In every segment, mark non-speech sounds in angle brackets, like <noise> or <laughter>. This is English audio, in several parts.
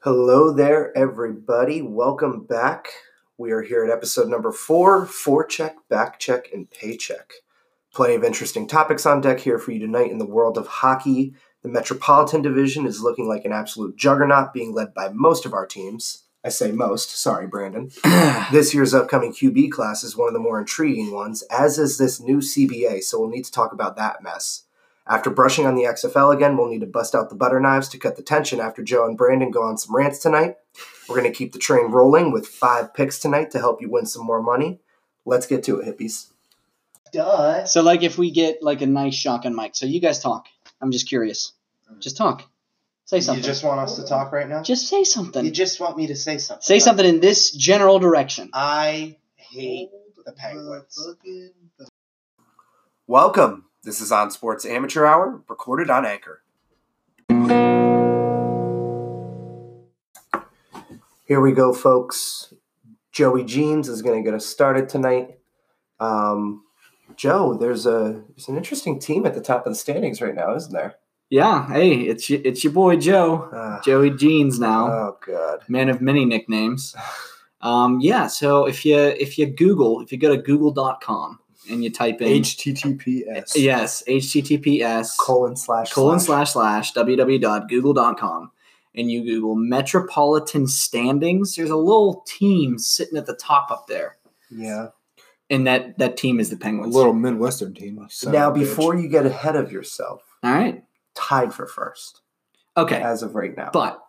Hello there, everybody. Welcome back. We are here at episode number four forecheck, back check, and paycheck. Plenty of interesting topics on deck here for you tonight in the world of hockey. The Metropolitan Division is looking like an absolute juggernaut, being led by most of our teams. I say most, sorry, Brandon. <clears throat> this year's upcoming QB class is one of the more intriguing ones, as is this new CBA, so we'll need to talk about that mess. After brushing on the XFL again, we'll need to bust out the butter knives to cut the tension after Joe and Brandon go on some rants tonight. We're going to keep the train rolling with five picks tonight to help you win some more money. Let's get to it, hippies. Duh. So, like, if we get like a nice shotgun mic, so you guys talk. I'm just curious. Mm. Just talk. Say something. You just want us to talk right now? Just say something. You just want me to say something. say something in this general direction. I hate the Penguins. Welcome. This is On Sports Amateur Hour, recorded on Anchor. Here we go, folks. Joey Jeans is going to get us started tonight. Um, Joe, there's a there's an interesting team at the top of the standings right now, isn't there? Yeah. Hey, it's y- it's your boy Joe. Uh, Joey Jeans now, Oh God. man of many nicknames. Um, yeah. So if you if you Google if you go to Google.com and you type in HTTPS. yes HTTPS Colon slash colon slash slash www.google.com and you Google Metropolitan Standings, there's a little team sitting at the top up there. Yeah. And that that team is the penguins. A little Midwestern team. you now, of a bitch. before you get ahead of yourself, All right. tied for first Okay. as of right now. But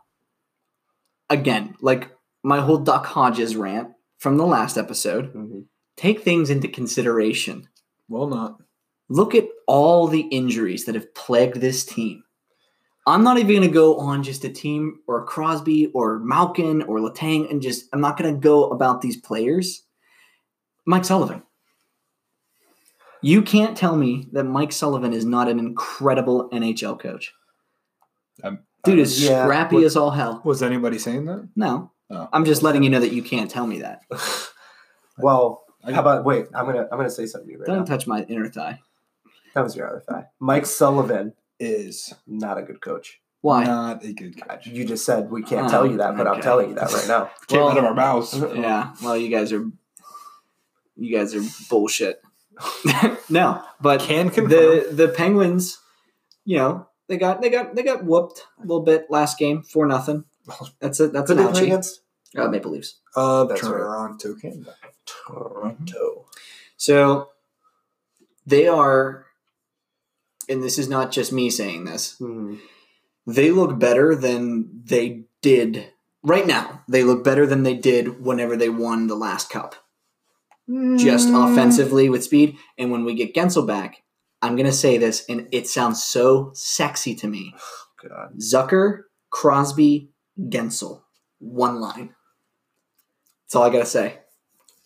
again, like my whole Duck Hodges rant from the last episode, Mhm. Take things into consideration. Well, not. Look at all the injuries that have plagued this team. I'm not even going to go on just a team or Crosby or Malkin or Letang and just, I'm not going to go about these players. Mike Sullivan. You can't tell me that Mike Sullivan is not an incredible NHL coach. Um, Dude is yeah, scrappy what- as all hell. Was anybody saying that? No. Oh. I'm just letting you know that you can't tell me that. <laughs> well, I- how about wait? I'm gonna I'm gonna say something to you right Don't now. touch my inner thigh. That was your other thigh. Mike Sullivan, Is not a good coach. Why? not a good coach. You just said we can't Oh, tell you that, but I'm okay. telling you that right now. <laughs> Came Well- out of our mouths. Yeah. Well, you guys are you guys are bullshit. <laughs> no, but Can confirm. the the Penguins, you know, they got they got they got whooped a little bit last game for nothing. <laughs> That's it. that's Who an did they play ouchie. against? Uh, Maple Leafs. of That's right. Toronto, Canada. Toronto. So they are, and this is not just me saying this. Hmm. They look better than they did right now. They look better than they did whenever they won the last cup. just Mm. offensively with speed. And when we get Guentzel back, I'm going to say this, and it sounds so sexy to me <sighs> God. Zucker, Crosby, Guentzel. One line. That's all I got to say.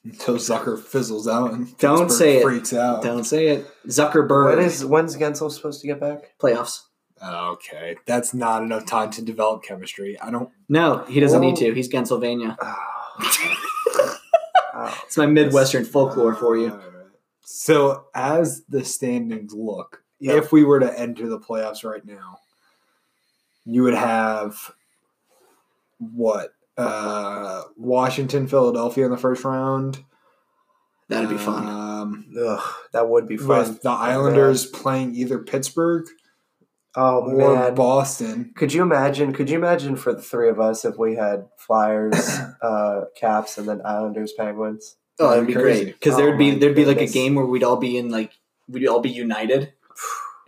Until Zucker fizzles out and Don't Pittsburgh say it. freaks out. Don't say it. Zuckerberg. When is when's Guentzel supposed to get back? playoffs? Okay, that's not enough time to develop chemistry. I don't. No, he doesn't need to. Oh. He's Gensylvania. Oh. Oh. <laughs> It's my Midwestern folklore for you. Alright. So, as the standings look, Yep. if we were to enter the playoffs right now, you would have what? Uh, Washington, Philadelphia in the first round. That'd be fun. Um, Ugh, that would be fun. with the Islanders playing either Pittsburgh Oh or man. Boston. Could you imagine? Could you imagine for the three of us if we had Flyers, <coughs> uh, Caps, and then Islanders, Penguins? Oh, that'd be crazy. great. Because Oh there'd be there'd be like a game where we'd all be in like we'd all be united,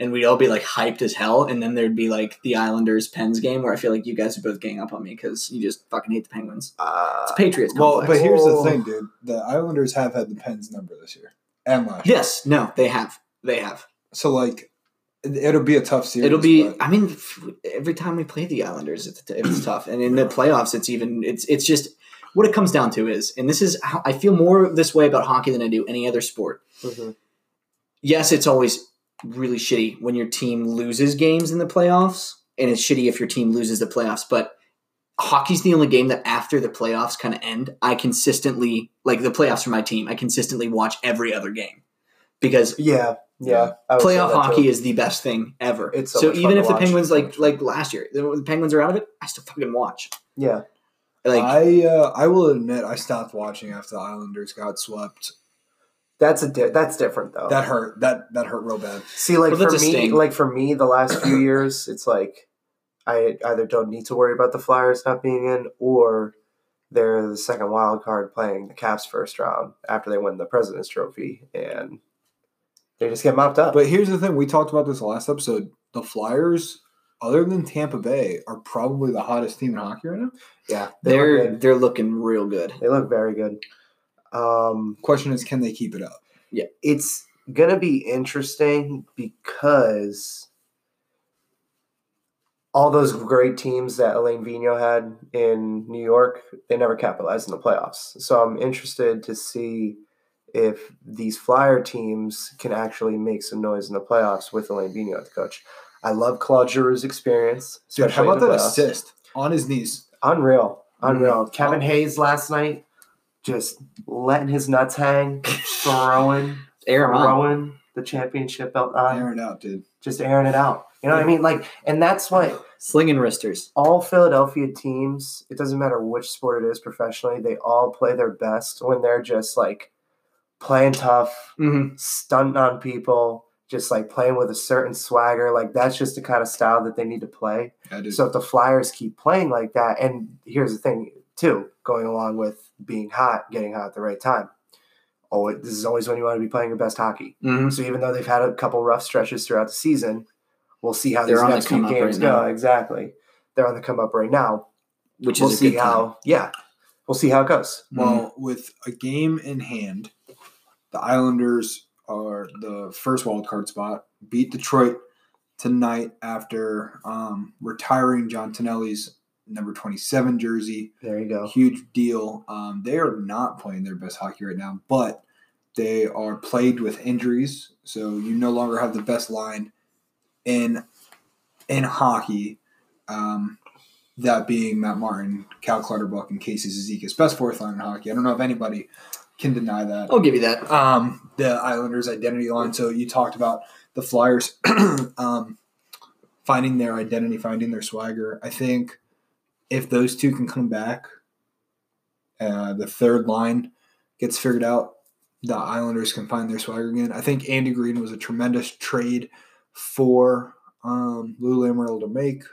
and we'd all be like hyped as hell. And then there'd be like the Islanders Pens game where I feel like you guys would both gang up on me because you just fucking hate the Penguins. Uh, It's Patriots. Well, complex. but here's the Oh. thing, dude. The Islanders have had the Pens number this year and last year. yes, no, they have, they have. So, like, it- it'll be a tough series. It'll be. but- I mean, every time we play the Islanders, it's, it's tough, and in the playoffs, it's even. It's it's just what it comes down to is, and this is how I feel more this way about hockey than I do any other sport. mhm. yes, it's always really shitty when your team loses games in the playoffs, and it's shitty if your team loses the playoffs. But hockey's the only game that after the playoffs kind of end, I consistently like the playoffs for my team. I consistently watch every other game because Yeah, yeah. I would say playoff hockey too. is the best thing ever. It's so so much fun even to if the watch. Penguins like like last year, the, the Penguins are out of it, I still fucking watch. Yeah. Like I uh, I will admit I stopped watching after the Islanders got swept. That's a di- that's different though. That hurt. That that hurt real bad. See, like Well, for me, sting. like for me, the last few years, it's like I either don't need to worry about the Flyers not being in, or they're the second wild card playing the Caps first round after they win the President's Trophy, and they just get mopped up. But here's the thing: we talked about this last episode. The Flyers, other than Tampa Bay, are probably the hottest team in hockey right now. yeah, they look they're they're looking real good. They look very good. Um, Question is, can they keep it up? Yeah, it's gonna be interesting because all those great teams that Alain Vigneault had in New York, they never capitalized in the playoffs. So I'm interested to see if these Flyer teams can actually make some noise in the playoffs with Alain Vigneault as the coach. I love Claude Giroux's experience. Dude, how about that playoffs. assist on his knees? Unreal. Unreal. Mhm. Kevin Hayes last night just letting his nuts hang, throwing <laughs> Air 'em out. throwing the championship belt on, Airing it out, dude. just airing it out. You know what I mean? Like, and that's what slinging wristers. all Philadelphia teams, it doesn't matter which sport it is professionally, they all play their best when they're just like playing tough, Mm-hmm. stunting on people, just like playing with a certain swagger. Like, that's just the kind of style that they need to play. Yeah. So if the Flyers keep playing like that, and here's the thing too, going along with being hot, getting hot at the right time. Oh, this is always when you want to be playing your best hockey. Mm-hmm. So even though they've had a couple rough stretches throughout the season, we'll see how They're these on the next few games right go. now. Exactly, they're on the come up right now. Which we'll is a see good time. how. Yeah, we'll see how it goes. Well, with a game in hand, the Islanders are the first wild card spot. Beat Detroit tonight after um, retiring John Tonelli's number 27 jersey. There you go. Huge deal. Um, they are not playing their best hockey right now, but they are plagued with injuries. So you no longer have the best line in in hockey. Um, that being Matt Martin, Cal Clutterbuck, and Casey Cizikas. Best fourth line in hockey. I don't know if anybody can deny that. I'll give you that. Um, the Islanders' identity line. So you talked about the Flyers <clears throat> um, finding their identity, finding their swagger. I think if those two can come back, uh, the third line gets figured out, the Islanders can find their swagger again. I think Andy Greene was a tremendous trade for um, Lou Lamoriello to make.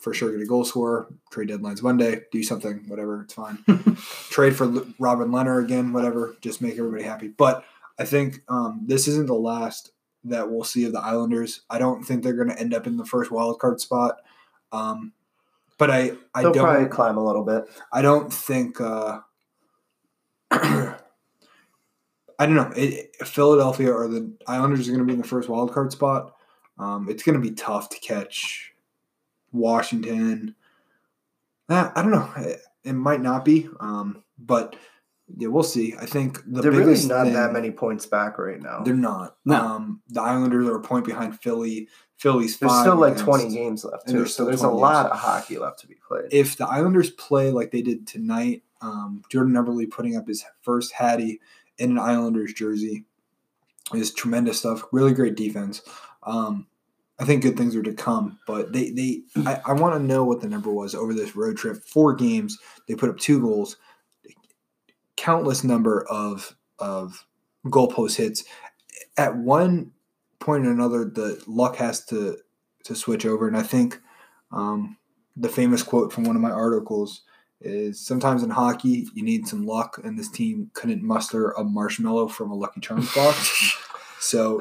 For sure, get a goal scorer. Trade deadline's Monday. Do something, whatever. It's fine. <laughs> Trade for L- Robin Lehner again, whatever. Just make everybody happy. But I think um, this isn't the last that we'll see of the Islanders. I don't think they're going to end up in the first wild card spot. Um, but I, I They'll don't. probably climb a little bit. I don't think. Uh, <clears throat> I don't know. It, Philadelphia or the Islanders are going to be in the first wild card spot. Um, it's going to be tough to catch Washington. Uh, I don't know. It, it might not be, um, but yeah, we'll see. I think the They're really not thing, that many points back right now. They're not. No. Um, the Islanders are a point behind Philly. Philly's There's five still like against- 20 games left too, there's so there's a 20 lot games. of hockey left to be played. if the Islanders play like they did tonight, um, Jordan Eberle putting up his first Hattie in an Islanders jersey is tremendous stuff. Really great defense. Um, I think good things are to come, but they they I, I want to know what the number was over this road trip. Four games, they put up two goals, countless number of of goalpost hits. At one point or another, the luck has to to switch over, and I think um, the famous quote from one of my articles is sometimes in hockey you need some luck and this team couldn't muster a marshmallow from a lucky charms <laughs> box so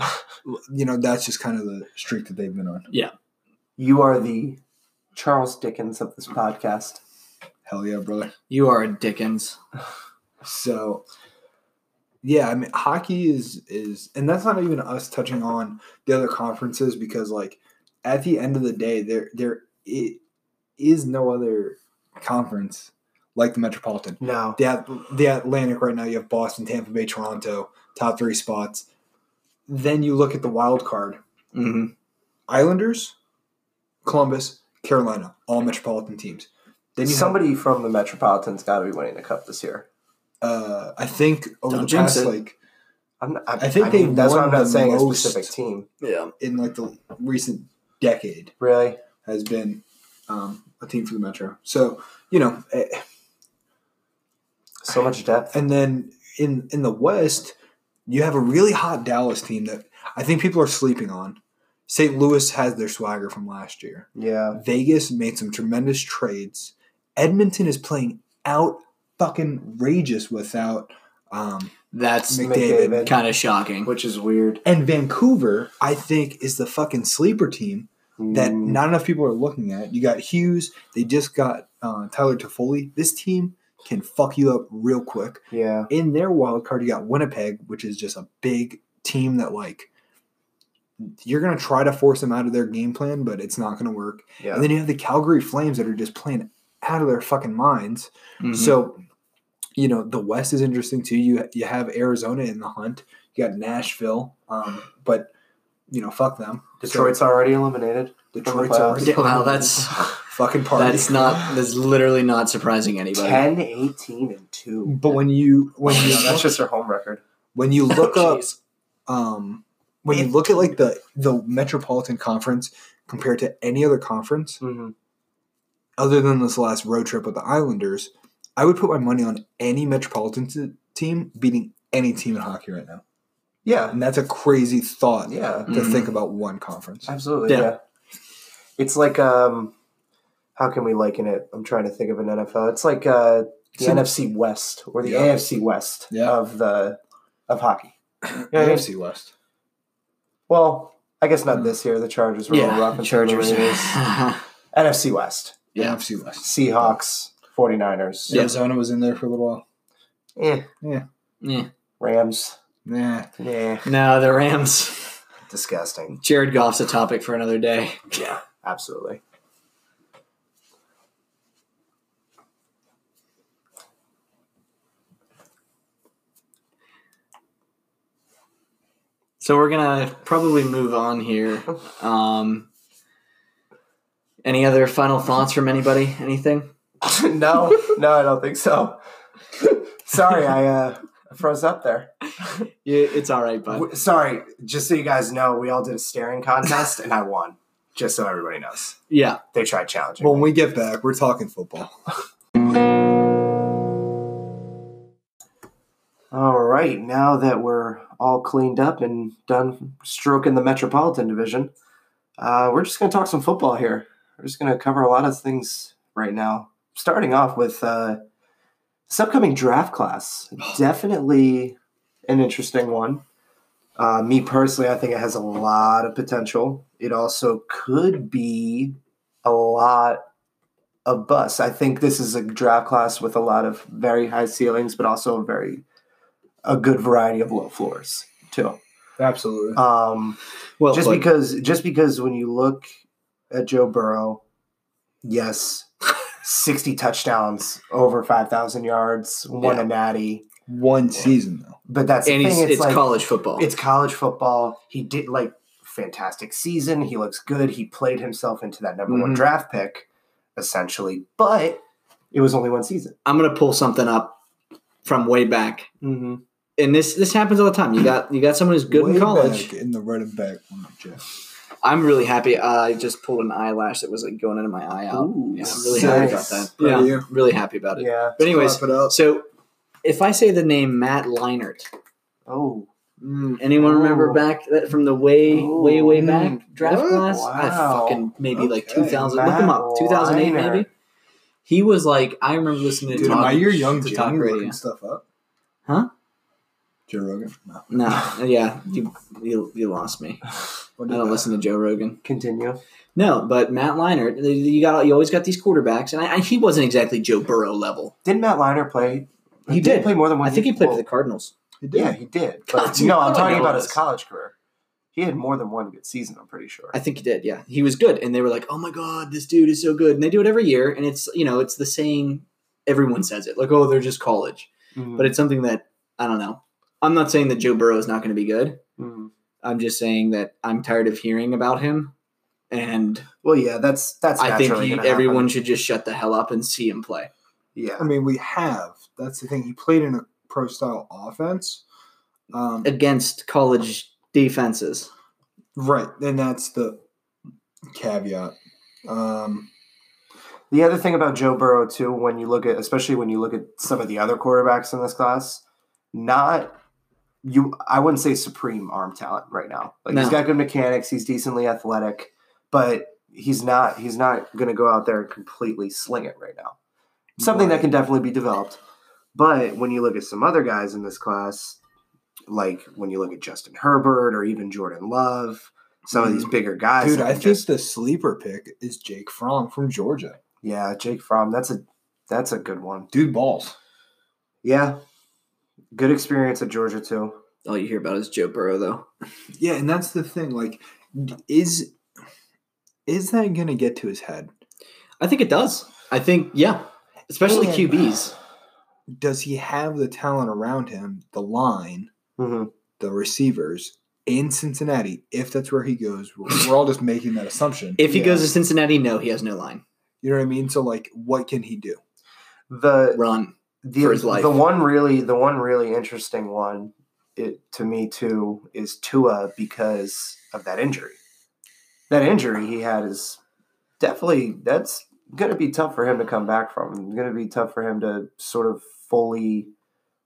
you know that's just kind of the streak that they've been on Yeah, You are the Charles Dickens of this podcast. hell yeah brother You are a Dickens. <laughs> so yeah i mean hockey is is and that's not even us touching on the other conferences because like at the end of the day there there it is no other conference like the metropolitan No, the, the Atlantic right now, you have Boston, Tampa Bay, Toronto, top three spots. Then you look at the wild card Mm-hmm. Islanders, Columbus, Carolina, all metropolitan teams. Then somebody from the Metropolitan's got to be winning the cup this year. Have, uh, I think over Don't the jinx past it. like I'm not, I, I think I mean, they've that's why I'm not saying most- a specific team. Yeah. in like the recent decade Really, has been um, a team for the Metro. So you know, eh, So much depth. and then in in the West, you have a really hot Dallas team that I think people are sleeping on. St. Louis has their swagger from last year. Yeah. Vegas made some tremendous trades. Edmonton is playing out fucking rageous without um, That's McDavid. McDavid. kind of shocking. Which is weird. And Vancouver, I think, is the fucking sleeper team that Mm, not enough people are looking at. You got Hughes. They just got uh, Tyler Toffoli. This team can fuck you up real quick. yeah. In their wild card, you got Winnipeg, which is just a big team that like you're gonna try to force them out of their game plan, but it's not gonna work. Yeah. And then you have the Calgary Flames that are just playing out of their fucking minds. Mhm. So, you know, the West is interesting too. You you have Arizona in the hunt. You got Nashville, um, but you know, fuck them. Detroit's already eliminated. So, Detroit's playoffs. already <laughs> Wow, that's <laughs> fucking party. that's not that's literally not surprising anybody. 10, 18, and 2. But when you when you Yeah, <laughs> that's just their home record. when you look Oh, up um, when you look at like the the Metropolitan Conference compared to any other conference Mm-hmm. other than this last road trip with the Islanders, I would put my money on any Metropolitan t- team beating any team in hockey right now. Yeah. And that's a crazy thought Yeah. to Mhm. think about one conference. Absolutely. Yeah. Yeah. It's like um how can we liken it? I'm trying to think of an NFL. It's like uh the Sim- NFC West or the Yeah. AFC West Yeah. of the of hockey. <coughs> Yeah, AFC West. Well, I guess not Hmm. this year. The Chargers were a little yeah, rough. and Chargers. some <laughs> NFC West. yeah, AFC West. Seahawks, 49ers. Yeah. Arizona was in there for a little while. Eh. yeah. Yeah. Rams. Nah. Yeah. No, the Rams. Disgusting. Jared Goff's a topic for another day. Yeah. Absolutely. So we're gonna probably move on here. <laughs> Um, any other final thoughts from anybody? Anything? <laughs> no, no, I don't think so. <laughs> Sorry, I uh, froze up there. Yeah, it's all right, bud. W- Sorry, just so you guys know, we all did a staring contest and I won. Just so everybody knows, Yeah, they tried challenging. Well, me. when we get back, we're talking football. <laughs> All right, now that we're all cleaned up and done stroking the Metropolitan Division, uh, we're just going to talk some football here. We're just going to cover a lot of things right now. Starting off with uh, this upcoming draft class. <sighs> Definitely an interesting one. Uh, me personally, I think it has a lot of potential. It also could be a lot of bust. I think this is a draft class with a lot of very high ceilings, but also a very a good variety of low floors too. Absolutely. Um, well, just because just because when you look at Joe Burrow, yes, sixty touchdowns, over five thousand yards, won Yeah. a natty. One season though. But that's the and thing. It's, it's, like college football. it's college football. He did like fantastic season. He looks good. He played himself into that number one Mhm. draft pick, essentially. But it was only one season. I'm gonna pull something up from way back, Mm-hmm. and this this happens all the time. You got you got someone who's good Way in college. back in the running back one, Jeff. I'm really happy. Uh, I just pulled an eyelash that was like going into my eye out. Ooh, yeah, I'm really happy about that. Proud yeah, you. really happy about it. Yeah. But anyways, so if I say the name Matt Leinart, Oh. mm, anyone remember back that from the way way way back draft What? class? I Wow. fucking maybe like Okay, 2000. Look him up. 2008 Leinart. maybe. He was like I remember listening to Dude, talk, am I your young to talk radio. stuff up? Huh? Joe Rogan? No. No, <laughs> yeah, you, you you lost me. What I did don't that? listen to Joe Rogan. Continue. No, but Matt Leinart, you got you always got these quarterbacks, and I, I, he wasn't exactly Joe Burrow level. Didn't Matt Leinart play? He did. play more than one. I think he played for the Cardinals. He did. Yeah, he did. <laughs> But dude, no, how I'm talking about his <laughs> college career. He had more than one good season. I'm pretty sure. I think he did. Yeah, he was good, and they were like, "Oh my god, this dude is so good." And they do it every year, and it's you know it's the saying. Everyone says it like, "Oh, they're just college," Mhm. but it's something that I don't know. I'm not saying that Joe Burrow is not going to be good. Mhm. I'm just saying that I'm tired of hearing about him, and well, yeah, that's that's. I think he, everyone happen. should just shut the hell up and see him play. Yeah, I mean, we have. That's the thing. He played in a pro style offense. Um, against college defenses. right. And that's the caveat. Um, The other thing about Joe Burrow too, when you look at, especially when you look at some of the other quarterbacks in this class, not you. I wouldn't say supreme arm talent right now. Like he's got good mechanics. He's decently athletic, but he's not. He's not going to go out there and completely sling it right now. Something that can definitely be developed. But when you look at some other guys in this class, like when you look at Justin Herbert or even Jordan Love, some of these bigger guys, Mm. Dude, I can think just- the sleeper pick is Jake Fromm from Georgia. yeah, Jake Fromm. That's a that's a good one. Dude balls. Yeah, good experience at Georgia too. All you hear about is Joe Burrow, though. Yeah, and that's the thing. Like, is is that gonna get to his head? I think it does. I think, yeah, especially And- QBs. Does he have the talent around him, the line, hmm the receivers in Cincinnati? If that's where he goes, we're, we're all just making that assumption. If he Yeah. goes to Cincinnati, no, he has no line. You know what I mean? So, like, what can he do? The Run. The for his life. the one really the one really interesting one it to me too is Tua because of that injury. That injury he had is definitely that's going to be tough for him to come back from. Going to be tough for him to sort of fully.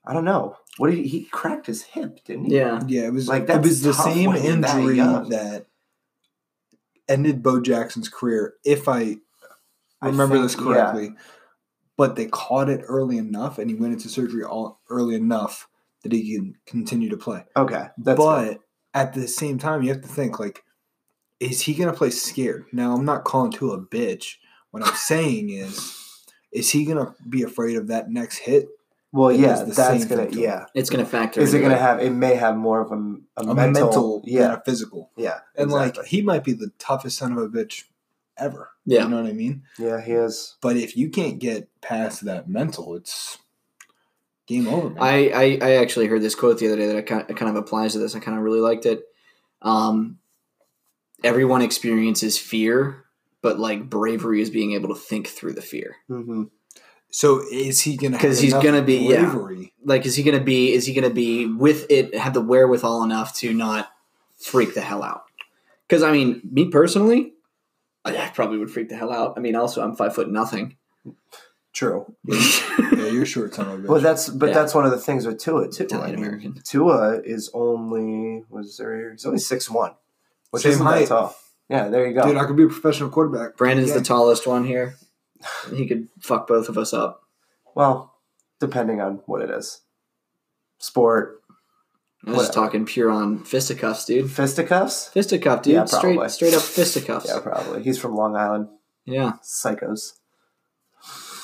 I don't know. What did he, he cracked his hip? Didn't he? Yeah. Yeah, it was Like, it that's was the same when you're that injury that ended Bo Jackson's career. If I I remember think- this correctly, but they caught it early enough, and he went into surgery all early enough that he can continue to play. Okay, that's but good. at the same time, you have to think like, is he gonna play scared? Now, I'm not calling to a bitch. What I'm saying is, is he gonna be afraid of that next hit? well, it yeah, that's gonna thing to yeah. It's going to factor. In. Is it gonna have? It may have more of a, a, A mental, mental, than yeah, a physical. yeah, And exactly. like he might be the toughest son of a bitch ever. Yeah. You know what I mean? yeah, he is. But if you can't get past that mental, it's game over, man. I, I, I actually heard this quote the other day that I kind, it kind of applies to this. I kind of really liked it. Um, everyone experiences fear, but like bravery is being able to think through the fear. hmm so is he gonna? Because he's gonna be- yeah. bravery? Like, is he going to be? Is he going to be with it? Have the wherewithal enough to not freak the hell out? Because I mean, me personally, I I probably would freak the hell out. I mean, also I'm five foot nothing. True. <laughs> Yeah, you're short son of a bitch. Well, that's but Yeah. that's one of the things with Tua too. Italian I mean, American. Tua is only was there? He's only six one, which Same isn't height. that tall. Yeah, there you go. Dude, I could be a professional quarterback. Brandon's Yeah. the tallest one here. He could fuck both of us up. well, depending on what it is, sport, I was just talking pure on fisticuffs, dude. fisticuffs. Fisticuff, dude. Yeah, straight, probably. straight up fisticuffs. Yeah, probably. He's from Long Island. Yeah. Psychos.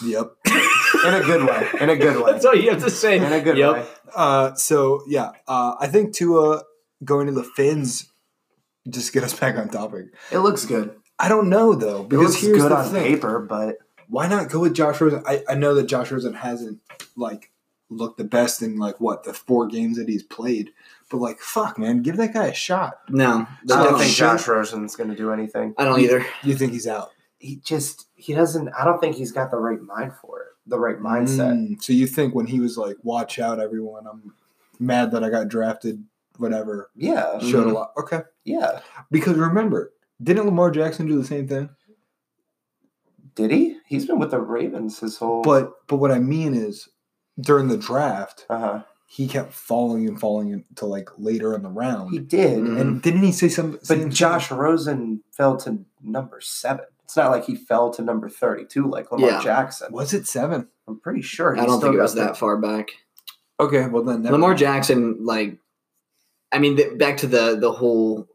Yep. In a good way. In a good <laughs> way. That's all you have to say. In a good Yep. way. Uh, so yeah, uh, I think Tua going to the Fins just get us back on topic. It looks good. I don't know though because It because looks here's good the on thing. paper, but Why not go with Josh Rosen? I, I know that Josh Rosen hasn't like looked the best in like what the four games that he's played, but like fuck man, give that guy a shot. No. I don't think sure. Josh Rosen's going to do anything. I don't either. You think he's out? He just he doesn't. I don't think he's got the right mind for it. The right mindset. Mm, so you think when he was like, "Watch out, everyone! I'm mad that I got drafted." Whatever Yeah, showed Mhm. a lot. Okay, yeah. because remember, didn't Lamar Jackson do the same thing? Did he? He's been with the Ravens his whole. But but what I mean is, during the draft, uh huh. he kept falling and falling into like later in the round. He did, Mhm. and didn't he say something? but Josh Rosen fell to number seven. It's not like he fell to number thirty-two like Lamar Yeah. Jackson. was it seven? I'm pretty sure. I don't think it was that far back. Okay, well then never Lamar mind. Jackson, like, I mean, th- back to the the whole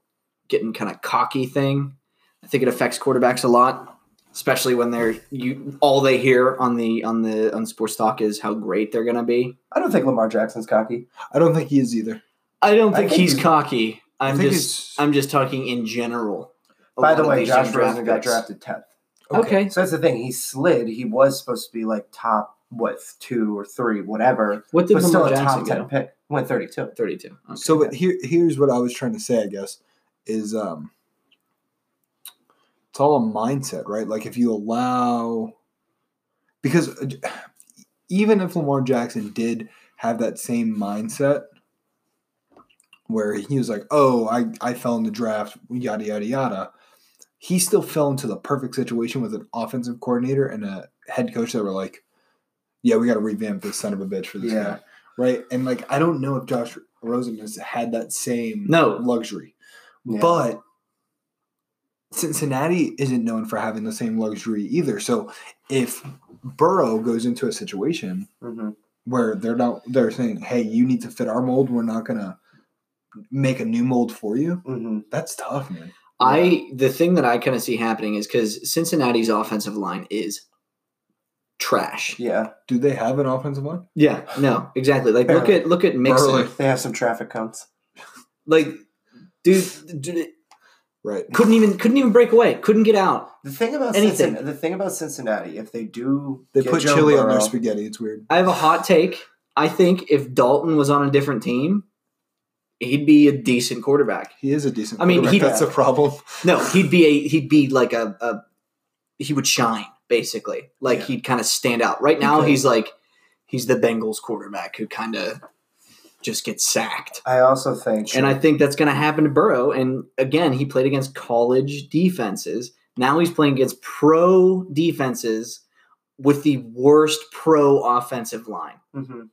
getting kind of cocky thing. I think it affects quarterbacks a lot, especially when they're you. All they hear on the on the on sports talk is how great they're gonna be. I don't think Lamar Jackson's cocky. I don't think he is either. I don't I think, think he's he's- cocky. I I'm just I'm just talking in general. By the way, Josh young Rosen got drafted tenth. Okay. So that's the thing. He slid. He was supposed to be like top what two or three, whatever, What did but still Lamar a Jackson top ten go? pick. Went thirty-two. Thirty-two. Okay. So, but here, here's what I was trying to say. I guess is um, it's all a mindset, right? Like if you allow, because uh, even if Lamar Jackson did have that same mindset, where he was like, "Oh, I I fell in the draft, yada yada yada," he still fell into the perfect situation with an offensive coordinator and a head coach that were like, "Yeah, we got to revamp this son of a bitch for this Yeah. guy." Right? And like, I don't know if Josh Rosen has had that same No. luxury, Yeah. but Cincinnati isn't known for having the same luxury either. So if Burrow goes into a situation Mhm. where they're not they're saying, "Hey, you need to fit our mold. We're not gonna make a new mold for you." Mhm. That's tough, man. I the thing that I kind of see happening is because Cincinnati's offensive line is trash. Yeah. Do they have an offensive line? Yeah, no, exactly. Like look at look at Mixon. Burley. They have some traffic cones. Like, dude, dude, Right. couldn't even couldn't even break away. Couldn't get out. The thing about Anything. Cincinnati, the thing about Cincinnati, if they do They get put Joe chili on their spaghetti. It's weird. I have a hot take. I think if Dalton was on a different team, he'd be a decent quarterback. He is a decent. I mean, quarterback. he- that's a problem. No, <laughs> he'd be a he'd be like a, a he would shine basically. Like Yeah. he'd kind of stand out. Right now, Okay. he's like he's the Bengals quarterback who kind of just gets sacked. I also think, And I think that's going to happen to Burrow. And again, he played against college defenses. Now he's playing against pro defenses with the worst pro offensive line, Mhm.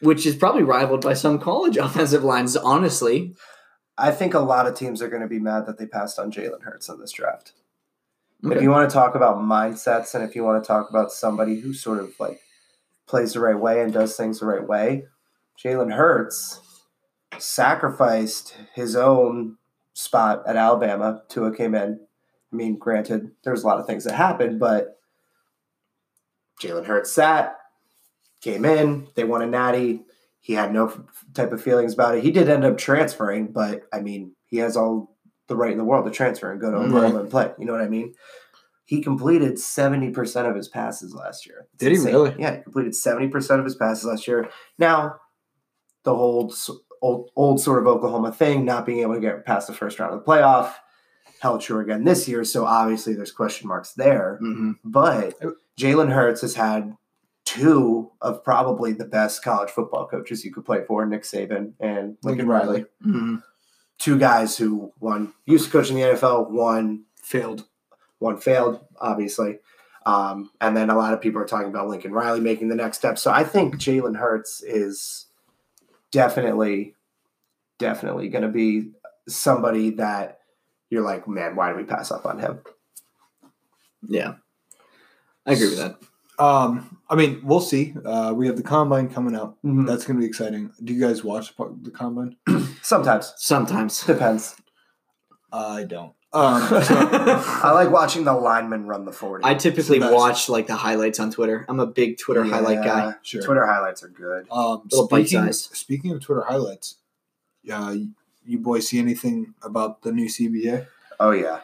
which is probably rivaled by some college <laughs> offensive lines, honestly. I think a lot of teams are going to be mad that they passed on Jalen Hurts in this draft. If you want to talk about mindsets and if you want to talk about somebody who sort of like plays the right way and does things the right way, Jalen Hurts sacrificed his own spot at Alabama. Tua came in. I mean, granted, there's a lot of things that happened, but Jalen Hurts sat, came in, they won a natty. He had no f- type of feelings about it. He did end up transferring, but I mean, he has all the right in the world to transfer and go to. Oklahoma mm-hmm. and play. You know what I mean? He completed 70% of his passes last year. It's Did he really? Yeah, he completed 70% of his passes last year. Now, the whole old, old sort of Oklahoma thing, not being able to get past the first round of the playoff, held true again this year. So obviously there's question marks there. Mhm. But Jalen Hurts has had two of probably the best college football coaches you could play for, Nick Saban and Lincoln Lincoln Riley. Mhm. Two guys who one used to coach in the NFL, one Failed. one failed, obviously. Um, and then a lot of people are talking about Lincoln Riley making the next step. So I think Jalen Hurts is definitely, definitely going to be somebody that you're like, man, why did we pass up on him? Yeah. I agree with that. Um, I mean, we'll see. Uh, we have the combine coming out. That's That's going to be exciting. Do you guys watch the the combine? <clears throat> sometimes Sometimes. depends. I don't. Um, so, <laughs> I like watching the linemen run the forty. I typically It's the best. watch like the highlights on Twitter. I'm a big Twitter highlight guy. Sure. Twitter highlights are good. Um, Little speaking, bite-sized. speaking of Twitter highlights, uh, you boys see anything about the new CBA? Oh yeah,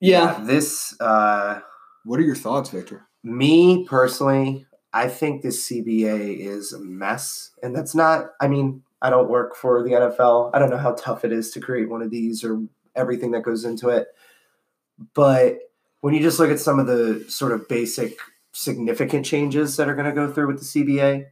Yeah. This uh, What are your thoughts, Victor? me personally, I think this CBA is a mess, and that's not. I mean, I don't work for the NFL. I don't know how tough it is to create one of these or everything that goes into it. But when you just look at some of the sort of basic significant changes that are going to go through with the CBA,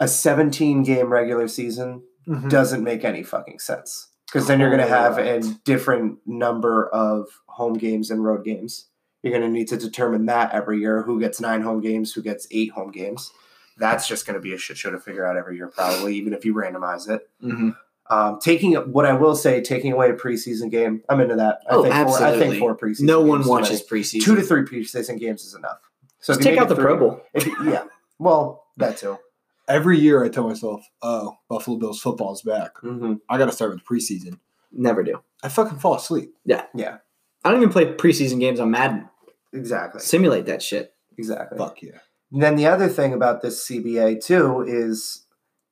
a 17 game regular season doesn't make any fucking sense because then you're going to have a different number of home games and road games. You're going to need to determine that every year who gets nine home games, who gets eight home games. That's just going to be a shit show to figure out every year, probably, even if you randomize it. hmm Um, taking what I will say, taking away a preseason game, I'm into that. I Oh, think Four, I think four preseason. No one watches preseason. two to three preseason games is enough. So Just take out the three- Pro Bowl. you- yeah, well, that too. Every year I tell myself, oh, Buffalo Bills football's back. hmm I got to start with preseason. Never do. I fucking fall asleep. Yeah, yeah, I don't even play preseason games on Madden. exactly, Simulate that shit. exactly. Fuck yeah. And then the other thing about this CBA too is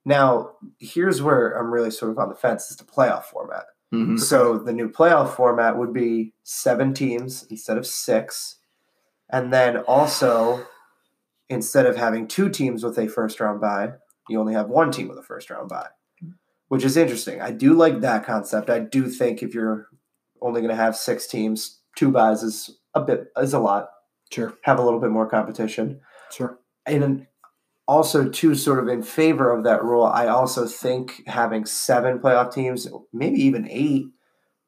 now here's where I'm really sort of on the fence is the playoff format. Mhm. So the new playoff format would be seven teams instead of six. And then also instead of having two teams with a first round bye, you only have one team with a first round bye. Which is interesting. I do like that concept. I do think if you're only going to have six teams, two buys is a bit is a lot. Sure. Have a little bit more competition Sure. and also too sort of in favor of that rule i also think having seven playoff teams maybe even eight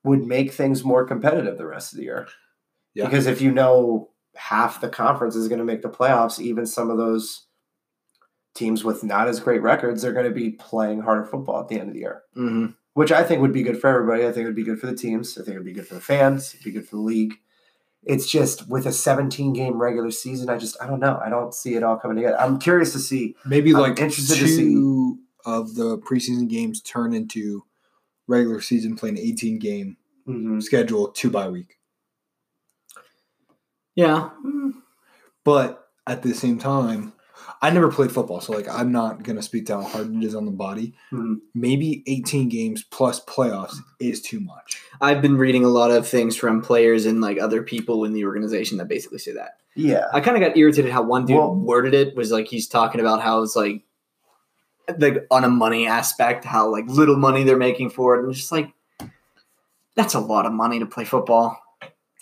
would make things more competitive the rest of the year. Yeah. Because if you know half the conference is going to make the playoffs, even some of those teams with not as great records are going to be playing harder football at the end of the year, hmm which I think would be good for everybody. I think it would be good for the teams. I think it would be good for the fans. It'd be good for the league. It's just with a 17 game regular season, I just I don't know. I don't see it all coming together. I'm curious to see. Maybe I'm like interested two to see- of the preseason games turn into regular season playing 18 game Mhm. schedule two by week. Yeah. But at the same time, I never played football, so like I'm not gonna speak to how hard it is on the body. Mhm. Maybe 18 games plus playoffs is too much. I've been reading a lot of things from players and like other people in the organization that basically say that. Yeah. I kind of got irritated how one dude Well- worded it was like he's talking about how it's like like on a money aspect, how like little money they're making for it, and just like that's a lot of money to play football.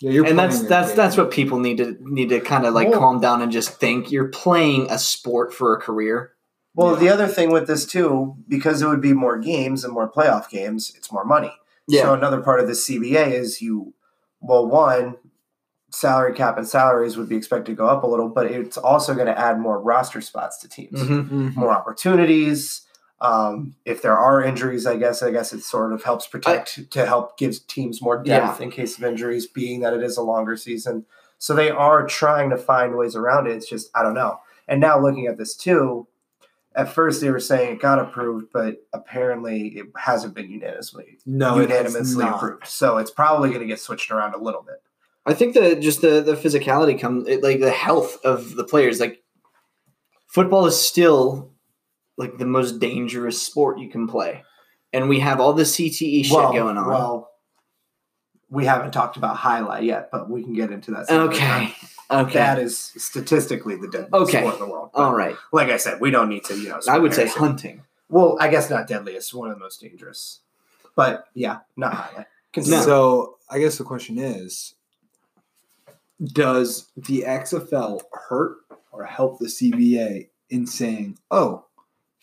Yeah, you're and that's that's game. that's what people need to need to kind of like Well- calm down and just think you're playing a sport for a career. Well, Yeah. the other thing with this too, because it would be more games and more playoff games, it's more money. Yeah. So another part of the CBA is you, well, one, salary cap and salaries would be expected to go up a little, but it's also going to add more roster spots to teams, Mhm. Mhm. more opportunities. Um, if there are injuries, I guess I guess it sort of helps protect to help give teams more depth in case of injuries, being that it is a longer season. So they are trying to find ways around it. It's just I don't know. And now looking at this too, at first they were saying it got approved, but apparently it hasn't been unanimously No, unanimously approved. So it's probably going to get switched around a little bit. I think that just the the physicality comes like the health of the players. Like football is still like the most dangerous sport you can play, and we have all the CTE shit going on. Well, we haven't talked about highlight yet, but we can get into that. some other time. okay, okay, That is statistically the deadliest Okay. sport in the world. But all right. Like I said, we don't need to, you know. I would say comparison. hunting. Well, I guess not deadliest, one of the most dangerous. But yeah, not highlight. Continue. So I guess the question is, does the XFL hurt or help the CBA in saying, "Oh,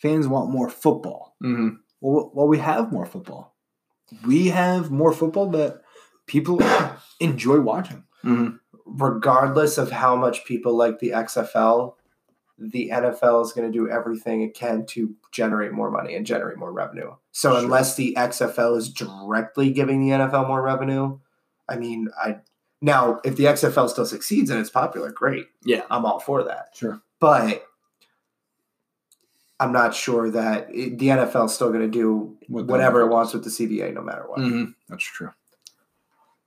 fans want more football"? hmm Well, well, we have more football. We have more football that people <coughs> enjoy watching. hmm regardless of how much people like the XFL, the NFL is going to do everything it can to generate more money and generate more revenue. So Sure. unless the XFL is directly giving the NFL more revenue, I mean, I now if the XFL still succeeds and it's popular, great. Yeah. I'm all for that. Sure. But I'm not sure that it, the NFL is still going to do What the whatever it wants with the CBA, no matter what. hmm That's true.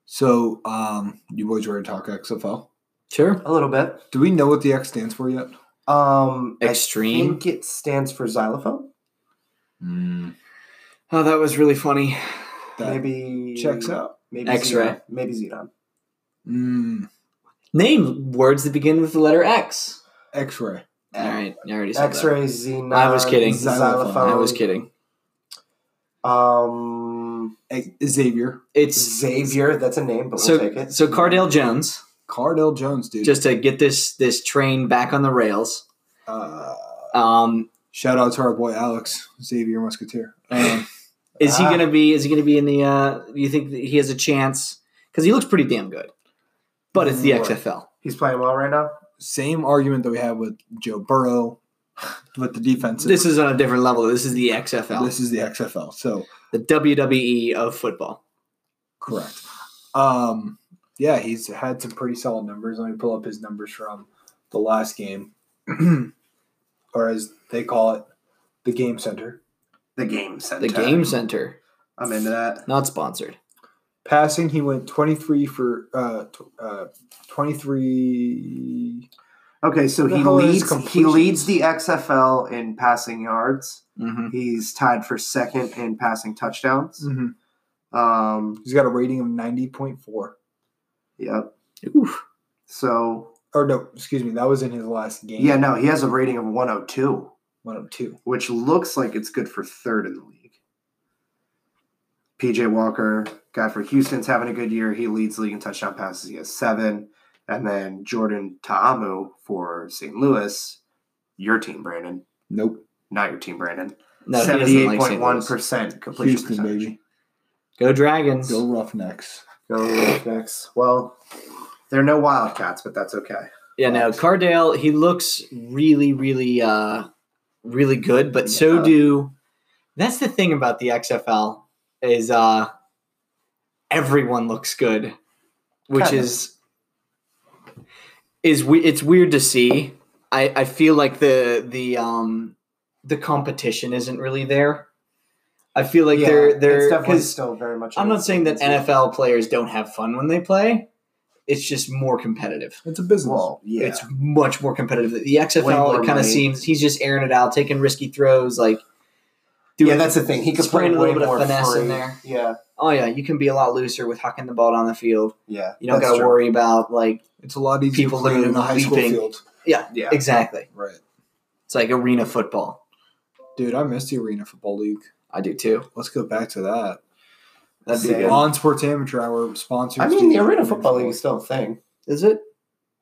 So, um, you boys ready to talk XFL? Sure. A little bit. Do we know what the X stands for yet? Um, Extreme. I think it stands for xylophone. Oh, that was really funny. That maybe checks out. Maybe X-ray. Xenon. Maybe Xenon. Mm, Name words that begin with the letter X. X-ray. All right, I already said that. X-ray, Xenon. I was kidding. Xylophone. I was kidding. Um, Xavier. It's Xavier. That's a name, but we'll so take it. so Cardale Jones Cardell Jones, dude. just to get this this train back on the rails. uh, Um, shout out to our boy Alex Xavier Musketeer. Um, is he Ah. gonna be? Is he gonna be in the? Uh, do you think that he has a chance? Because he looks pretty damn good. But it's the Right. XFL. He's playing well right now. Same argument that we had with Joe Burrow, with the defense. This is on a different level. This is the XFL, this is the XFL. So the WWE of football. correct. Um, yeah, he's had some pretty solid numbers. Let me pull up his numbers from the last game, <clears throat> or as they call it, the game center. The game center. The Game Center, I'm into that. not sponsored. Passing, he went twenty three for uh, tw- uh, twenty three. Okay, so he leads. He leads the XFL in passing yards. hmm He's tied for second in passing touchdowns. Mm-hmm. Um, He's got a rating of ninety point four. yep. Oof. So Or no, excuse me, that was in his last game. yeah, no, he has a rating of 102. 102. which looks like it's good for third in the league. PJ Walker, guy for Houston's having a good year. He leads the league in touchdown passes. He has seven. And then Jordan Ta'amu for St. Louis, your team, Brandon. Nope. Not your team, Brandon. No, he doesn't like 78.1% completion Houston percentage. baby. Go Dragons. Go Roughnecks. Go Roughnecks. Well, there are no Wildcats, but that's okay. Yeah, no, Cardale, he looks really, really, uh, really good, but so do. That's the thing about the XFL is uh, everyone looks good, which Kinda. is is we. It's weird to see. I I feel like the the um the competition isn't really there. I feel like they're they're definitely because still very much. I'm not saying that infancy. NFL players don't have fun when they play. It's just more competitive. It's a business. Well, yeah, It's much more competitive. The XFL, it kind of seems he's just airing it out, taking risky throws, like yeah, that's the thing. He could play a little bit of more finesse in there. Yeah, oh yeah, you can be a lot looser with hucking the ball down the field. yeah. You don't got to worry about like It's a lot easier People to play in literally a high school leaping. field. yeah, Yeah, exactly. Right. It's like arena football. Dude, I missed the Arena Football League. I do too. Let's go back to that. That'd be good. On Sports Amateur Hour sponsors. I mean, the Arena Football League is still a thing. Is it?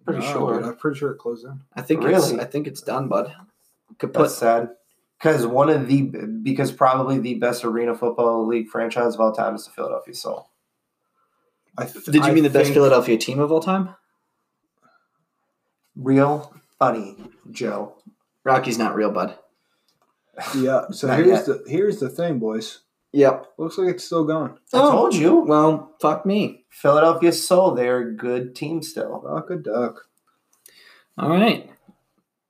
Pretty No, sure. dude, I'm pretty sure it closed down. I think it's. Really? I think it's done, bud. Could put. That's sad. Because one of the because probably the best Arena Football League franchise of all time is the Philadelphia Soul. I th- Did you I mean the best Philadelphia team of all time? Real funny, Joe. Rocky's not real, bud. Yeah. So here's yet. the here's the thing, boys. Yep. Looks like it's still going. I Oh. told you, Well, fuck me. Philadelphia Soul. They're a good team still. Fuck a duck. All right.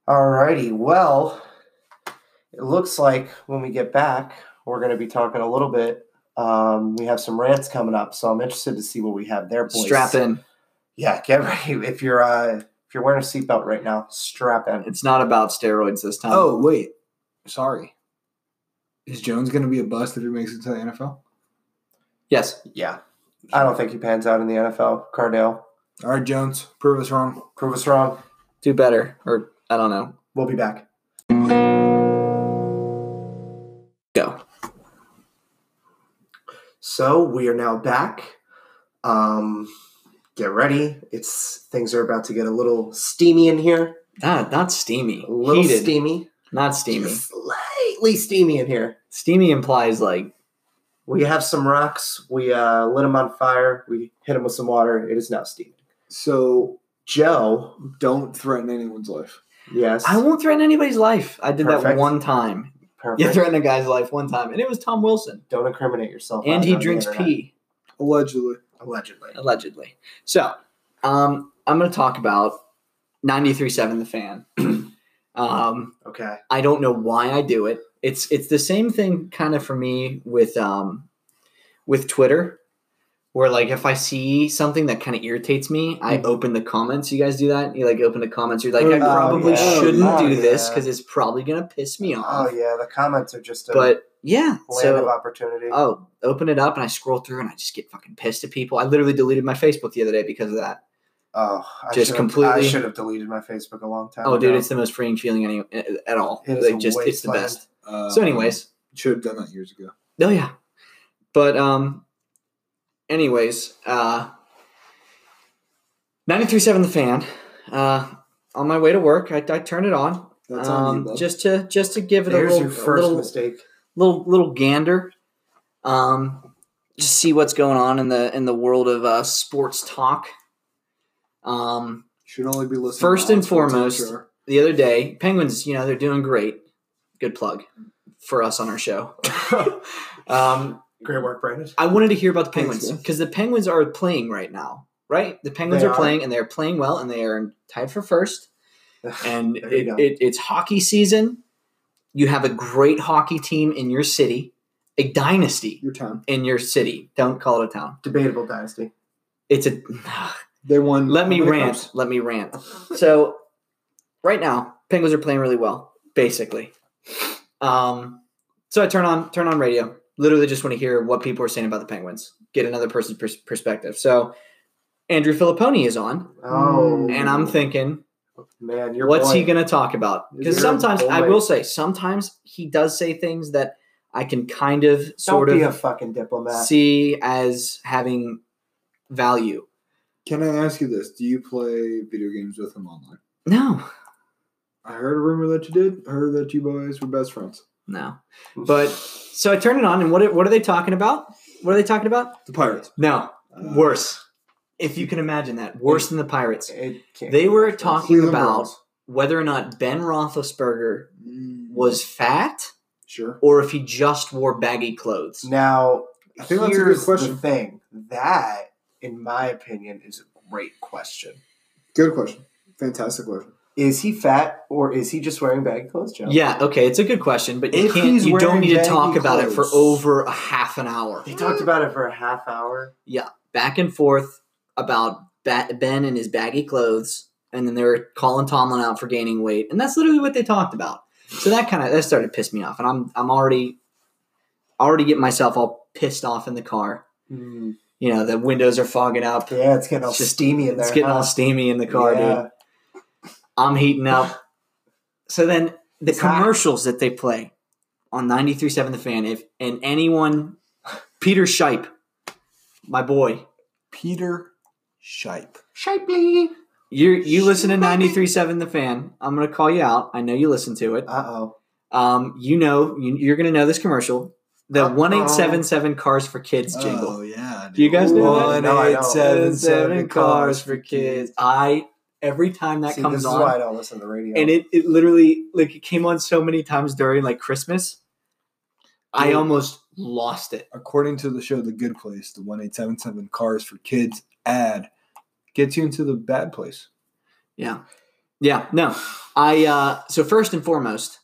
All righty. well, it looks like when we get back, we're going to be talking a little bit. Um, we have some rants coming up, so I'm interested to see what we have there, boys. Strap in. Yeah, get ready. If you're uh, if you're wearing a seatbelt right now, strap in. It's not about steroids this time. Oh wait, sorry. Is Jones going to be a bust if he makes it to the NFL? yes. Yeah, I don't think he pans out in the NFL. Cardale, All right, Jones, prove us wrong. prove us wrong. Do better, or I don't know. We'll be back. Go. So we are now back. Um, get ready. It's things are about to get a little steamy in here. Ah, not steamy. A little Heated. steamy. Not steamy. Just slightly steamy in here. Steamy implies like We have some rocks. We uh, lit them on fire. We hit them with some water. It is now steaming. So Joe, don't threaten anyone's life. yes, I won't threaten anybody's life. I did that one time. Perfect. You threatened a guy's life one time, and it was Tom Wilson. Don't incriminate yourself. And he drinks pee, Allegedly. allegedly. allegedly. So, um, I'm going to talk about 93.7 The Fan. <clears throat> um, Okay. I don't know why I do it. It's it's the same thing kind of for me with um with Twitter where like if I see something that kind of irritates me, I Mhm. open the comments. You guys do that? You like open the comments. You're like, I Oh, probably yeah. shouldn't Oh, do this because it's probably gonna piss me off. Oh yeah, the comments are just a But yeah, land of so opportunity. oh, open it up and I scroll through and I just get fucking pissed at people. I literally deleted my Facebook the other day because of that. oh, I just completely- I should have deleted my Facebook a long time. Oh, dude, it's the most freeing feeling any at all. It is Like a just it's the best. Uh, So, anyways, should have done that years ago. Oh yeah. But um anyways, uh 93.7 the fan. Uh on my way to work, I, I turn it on. That's on you, Um bud. just to just to give it There's a little your first little, mistake. little little gander. Um just see what's going on in the in the world of uh sports talk. Um should only be listening. First and foremost- Amateur. the other day, Penguins, you know, they're doing great. Good plug for us on our show. <laughs> um Great work, Brandon. I wanted to hear about the Penguins because the Penguins are playing right now, right? The Penguins are, are. playing and they're playing well and they are tied for first. And it, it, it's hockey season. You have a great hockey team in your city, a dynasty Your town. in your city. Don't call it a town. Debatable dynasty. It's a. <sighs> They won. Let me rant. cups? Let me rant. So, right now, Penguins are playing really well, basically. Um, so I turn on turn on radio. Literally, just want to hear what people are saying about the Penguins. Get another person's pers- perspective. So, Andrew Fillipponi is on, Oh, and I'm thinking, man, your what's boy. he going to talk about? Because sometimes I will say, sometimes he does say things that I can kind of sort Don't be a of fucking diplomat. see as having value. Can I ask you this? Do you play video games with him online? No, I heard a rumor that you did. I heard that you boys were best friends. No. But so I turn it on, and what are, what are they talking about? What are they talking about? The Pirates. No, Uh, worse. If you can imagine that, worse than the Pirates. They were talking Cleveland about Browns. whether or not Ben Roethlisberger Mm, was fat sure. or if he just wore baggy clothes. Now, I think that's a good here's question. the thing. That, in my opinion, is a great question. Good question. Fantastic question. Is he fat or is he just wearing baggy clothes, Joe? Yeah, okay, it's a good question, but you If can't. You don't need to talk about it for over a half an hour. They talked about it for a half hour. Yeah, back and forth about Ben and his baggy clothes, and then they were calling Tomlin out for gaining weight, and that's literally what they talked about. So that kind of that started to piss me off, and I'm I'm already already getting myself all pissed off in the car. Mm. You know, the windows are fogging up. Yeah, it's getting all It's just- steamy in there. It's getting huh? all steamy in the car, Yeah. dude. I'm heating up. <laughs> So then the It's hot. commercials that they play on 93.7 The Fan, if and anyone, Peter Shipe, my boy, Peter Shipe. Shapely. You you listen to 93.7 The Fan. I'm going to call you out. I know you listen to it. Uh oh. Um, you know, you, you're going to know this commercial. The Uh-oh. 1877 Cars for Kids jingle. Oh yeah. Do you guys know that? One No, I eight don't. seven seven 7 cars for kids. I, every time that See, comes this on. is why I don't listen to the radio. and it, it literally like it came on so many times during like Christmas. I almost lost it. According to the show The Good Place, the one eight seven seven cars for kids ad gets you into the bad place. Yeah. Yeah, no. I uh so first and foremost,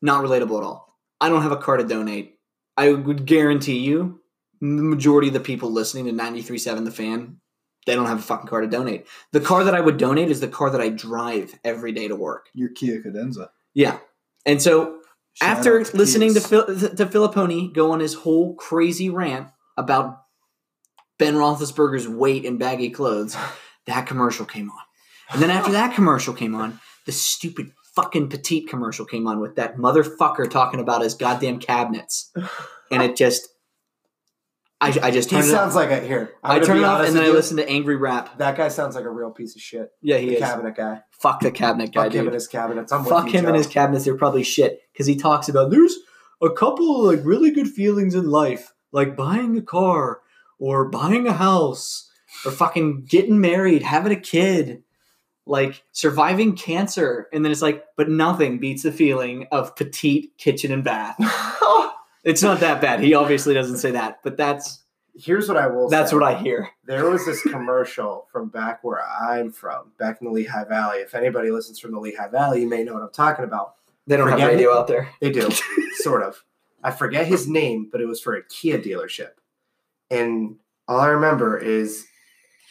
not relatable at all. I don't have a car to donate. I would guarantee you the majority of the people listening to 93.7 The Fan, they don't have a fucking car to donate. The car that I would donate is the car that I drive every day to work. Your Kia Cadenza. Yeah. And so Shout after to listening to Kias. Phil, to Fillipponi go on his whole crazy rant about Ben Roethlisberger's weight and baggy clothes, <laughs> that commercial came on, and then after that commercial came on, the stupid fucking petite commercial came on with that motherfucker talking about his goddamn cabinets, and it just, I, I just he it sounds like a here. I be it off, and then I you. listened to angry rap. That guy sounds like a real piece of shit. Yeah, he the is. cabinet guy. Fuck the cabinet guy, Fuck him dude. and his cabinets. I'm Fuck him and his cabinets. They're probably shit because he talks about there's a couple of like really good feelings in life, like buying a car or buying a house or fucking getting married, having a kid, like surviving cancer, and then it's like, but nothing beats the feeling of petite kitchen and bath. <laughs> It's not that bad. He obviously doesn't say that, but that's Here's what I will that's say. what I hear. There was this commercial from back where I'm from, back in the Lehigh Valley. If anybody listens from the Lehigh Valley, you may know what I'm talking about. They don't Forget have radio out there. They do, <laughs> sort of. I forget his name, but it was for a Kia dealership. And all I remember is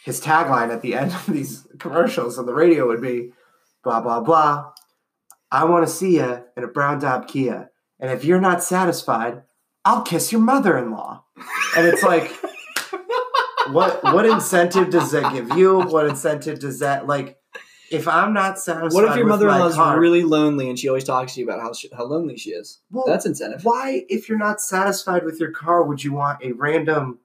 his tagline at the end of these commercials on the radio would be blah, blah, blah. I want to see you in a brown Dodge Kia. And if you're not satisfied, I'll kiss your mother in law. And it's like, what what incentive does that give you? What incentive does that like? If I'm not satisfied, What if your mother in my law's car- really lonely and she always talks to you about how she, how lonely she is? Well, That's incentive. why, if you're not satisfied with your car, would you want a random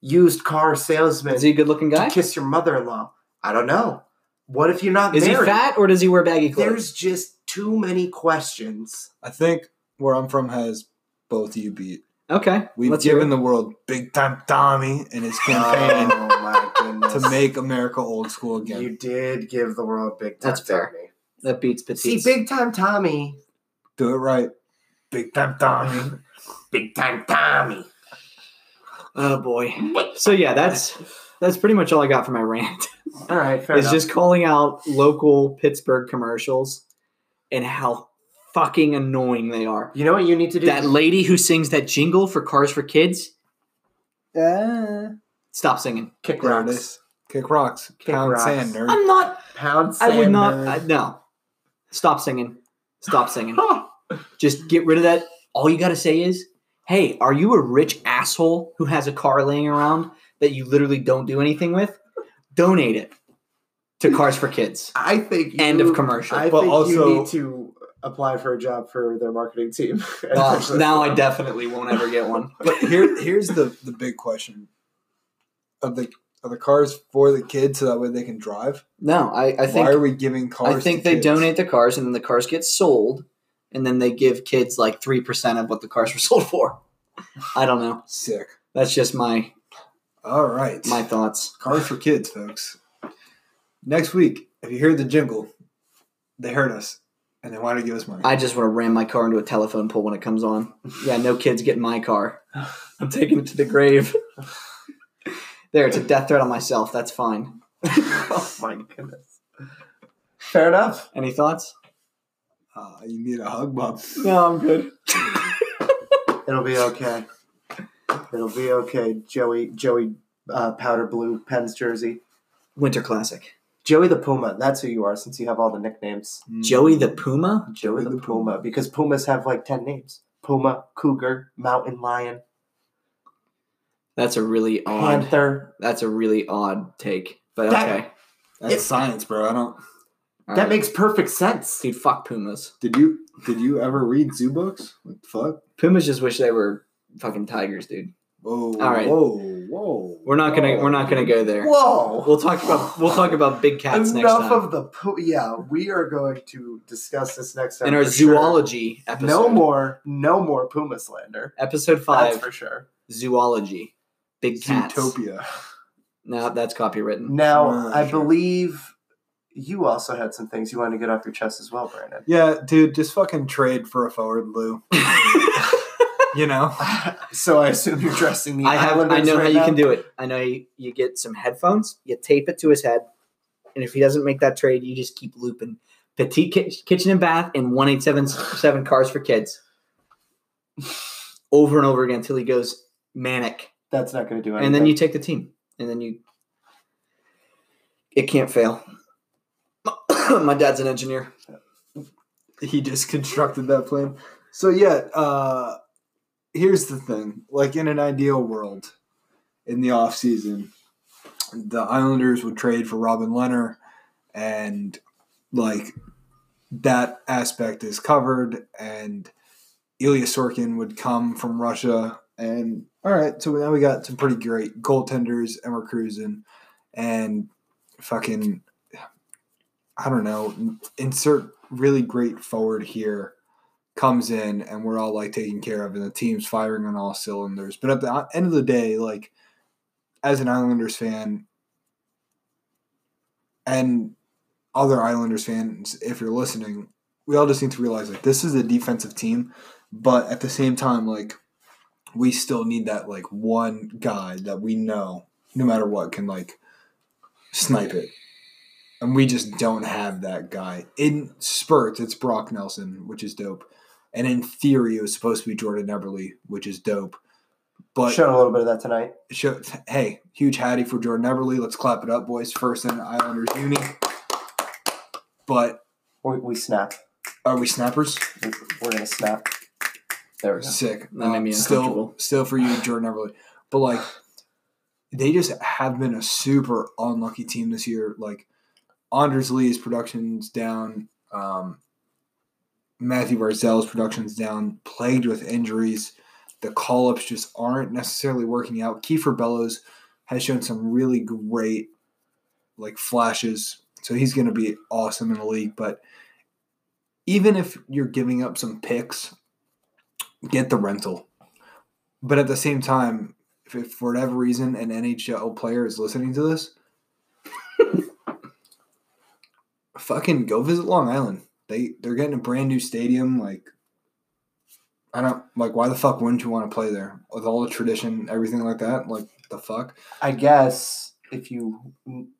used car salesman Is he a good looking guy? to kiss your mother-in-law? I don't know. What if you're not Is he fat or does he wear baggy clothes? There's just too many questions. I think where I'm from has both of you beat. okay, We've let's given the world big time Tommy and his campaign Oh to make America old school again. you did give the world big time. That's fair. Tommy. that beats petite. See, big time Tommy. Do it right. Big time Tommy. <laughs> Big time Tommy. Oh boy. So yeah, that's that's pretty much all I got for my rant. All right, fair It's enough. just calling out local Pittsburgh commercials and how fucking annoying they are. you know what you need to do. That lady who sings that jingle for Cars for Kids, Yeah. stop singing. kick There rocks. Kick rocks. Kick Pound rocks. sand, nerd. I'm not. Pound I would not. nerd. I, no. Stop singing. Stop singing. <laughs> Just get rid of that. All you got to say is, "Hey, are you a rich asshole who has a car laying around that you literally don't do anything with? Donate it to Cars for Kids." I think you, End of commercial. I But think also- you need to apply for a job for their marketing team. <laughs> Well, now I definitely won't ever get one. But here, here's the the big question: of the are the cars for the kids so that way they can drive? No, I, I think Why are we giving cars? I think to they kids? donate the cars and then the cars get sold, and then they give kids like three percent of what the cars were <laughs> sold for. I don't know. Sick. That's just my All right. my thoughts. Cars for kids, folks. Next week, if you hear the jingle, they heard us and they want to give us money. I just want to ram my car into a telephone pole when it comes on. Yeah, no kids get in my car. <laughs> I'm taking it to the grave. There, it's a death threat on myself. That's fine. <laughs> oh my goodness. Fair enough. Any thoughts? uh, you need a hug, Bob. No, I'm good. <laughs> It'll be okay. It'll be okay. Joey, Joey, uh, powder blue Pens jersey. Winter Classic. Joey the Puma. That's who you are, since you have all the nicknames. Mm. Joey the Puma. Joey the Puma, because Pumas have like ten names: Puma, Cougar, Mountain Lion, That's a really odd. Panther. That's a really odd take. But That- okay. That's It- science, bro. I don't. That right. makes perfect sense. dude. Fuck Pumas. Did you did you ever read zoo books? What the fuck? Pumas just wish they were fucking tigers, dude. Whoa. All right. Whoa. Whoa. We're not gonna. whoa. We're not gonna go there. Whoa. We'll talk about. We'll talk about big cats next time. Enough of the pu- yeah. We are going to discuss this next time in our for sure. zoology episode. No more, no more Puma slander. Episode That's five. for sure. Zoology. Big cats. Zootopia. No, that's copywritten. Now, Uh, I sure. believe you also had some things you wanted to get off your chest as well, Brandon. Yeah, dude, just fucking trade for a forward, Lou. <laughs> You know? <laughs> so I assume you're dressing the I have. I Islanders know right how you can do it. I know you, you get some headphones. You tape it to his head, and if he doesn't make that trade, you just keep looping. Petite ki- kitchen and bath and one eight seven seven cars for kids. Over and over again until he goes manic, That's not going to do anything. and then you take the team, and then you. It can't fail. <coughs> My dad's an engineer. he just constructed that plan. So yeah, uh here's the thing. Like in an ideal world, in the off season, the Islanders would trade for Robin Lehner and like that aspect is covered and Ilya Sorokin would come from Russia and all right, so now we got some pretty great goaltenders and we're cruising and fucking I don't know, insert really great forward here comes in and we're all like taken care of and the team's firing on all cylinders. But at the end of the day, like as an Islanders fan and other Islanders fans, if you're listening, we all just need to realize like this is a defensive team, but at the same time, like we still need that like one guy that we know, no matter what, can like snipe it. And we just don't have that guy. In spurts, it's Brock Nelson, which is dope. And in theory, it was supposed to be Jordan Eberle, which is dope. But showed a little bit of that tonight. show, hey, huge hattie for Jordan Eberle. Let's clap it up, boys. First in Islanders uni. But We, we snap. are we snappers? We- We're gonna snap. There we go. Sick. That made me still, still for you, Jordan Eberle. But like, they just have been a super unlucky team this year. Like, Anders Lee's production's down. Um, Mathew Barzal's production's down. Plagued with injuries. The call ups just aren't necessarily working out. Kiefer Bellows has shown some really great like flashes. So he's going to be awesome in the league. But even if you're giving up some picks, get the rental. But at the same time, if, if for whatever reason an NHL player is listening to this, <laughs> fucking go visit Long Island. They they're getting a brand new stadium. Like I don't like why the fuck wouldn't you want to play there with all the tradition, everything like that? Like the fuck. I guess if you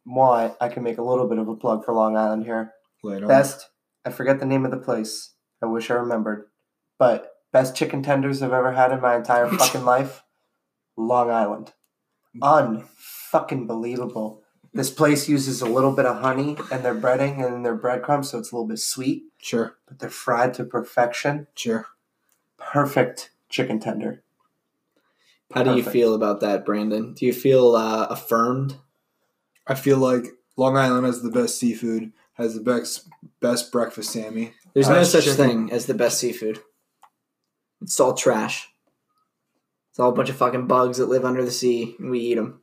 want, I can make a little bit of a plug for Long Island here. Later. Best, I forget the name of the place. I wish I remembered. But best chicken tenders I've ever had in my entire <laughs> fucking life. Long Island. Mm. Unfucking believable. This place uses a little bit of honey and their breading and their breadcrumbs, so it's a little bit sweet, Sure, but they're fried to perfection. sure. Perfect chicken tender. How do you feel about that, Brandon? Do you feel uh, affirmed? I feel like Long Island has the best seafood, has the best best breakfast Sammy. There's no such chicken. thing as the best seafood. It's all trash. It's all a bunch of fucking bugs that live under the sea, and we eat them.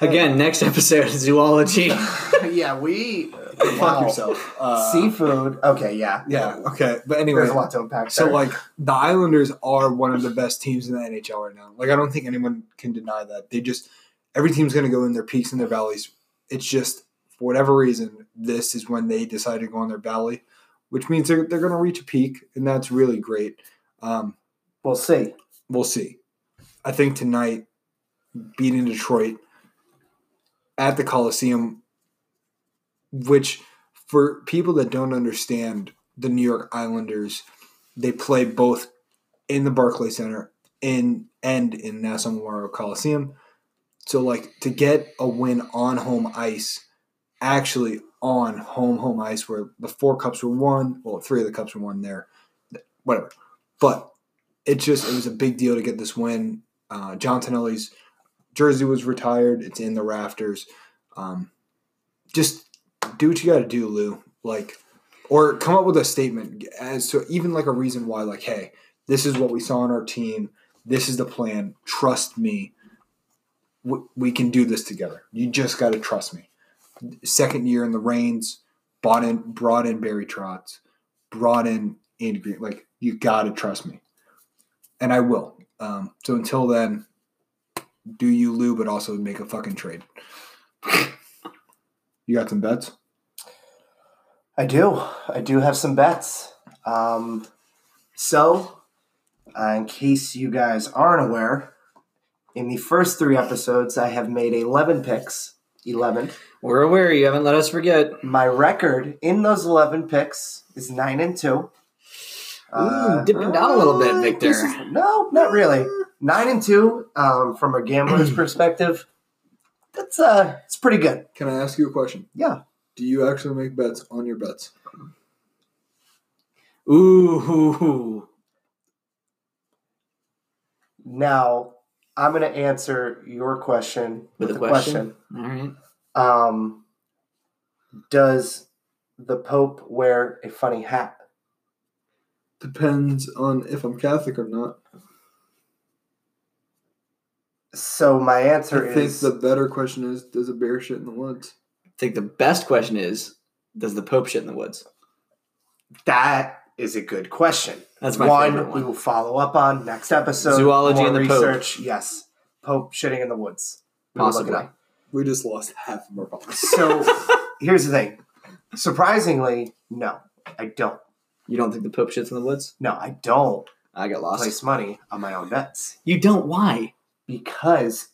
Again, next episode, is zoology. <laughs> yeah, we Fuck wow. yourself. Uh, Seafood. Okay, yeah, Yeah. Okay. But anyway, There's a lot to unpack. So there. like the Islanders are one of the best teams in the NHL right now. Like I don't think anyone can deny that. They just every team's going to go in their peaks and their valleys. It's just for whatever reason this is when they decide to go on their valley, which means they're they're going to reach a peak and that's really great. Um, we'll see. we'll see. I think tonight beating Detroit at the Coliseum, which for people that don't understand the New York Islanders, they play both in the Barclays Center in and in Nassau Memorial Coliseum. So like to get a win on home ice, actually on home home ice where the four cups were won, well three of the cups were won there, whatever. But it just it was a big deal to get this win. Uh, John Tonelli's jersey was retired. It's in the rafters. Um, just do what you got to do, Lou. Like, or come up with a statement as to even like a reason why. Like, hey, this is what we saw on our team. This is the plan. Trust me. We, we can do this together. You just got to trust me. Second year in the reins, bought in, brought in Barry Trotz, brought in Andy Greene. Like, you got to trust me and I will. Um, so until then, do you Lou, but also make a fucking trade. <laughs> You got some bets? I do. I do have some bets. Um, so, uh, in case you guys aren't aware, in the first three episodes, I have made 11 picks. 11. We're aware. You haven't let us forget. My record in those 11 picks is 9 and 2. Ooh, Uh, dipping down a little bit, uh, Victor. is- no, not really. 9 and 2 um, from a gambler's <clears throat> perspective. That's uh, it's pretty good. Can I ask you a question? Yeah. Do you actually make bets on your bets? Ooh. Now, I'm going to answer your question with, With a a question. question? All right. Um, does the Pope wear a funny hat? Depends on if I'm Catholic or not. So my answer is I think the better question is Does a bear shit in the woods? I think the best question is Does the Pope shit in the woods? that is a good question. That's my one, favorite we will follow up on next episode. Zoology More and the Pope. research. Yes, Pope shitting in the woods. We will look it Possibly. up. We just lost half of our followers. So <laughs> here's the thing. Surprisingly, no, I don't. You don't think the Pope shits in the woods? No, I don't I got lost. place money on my own bets You don't? Why? Because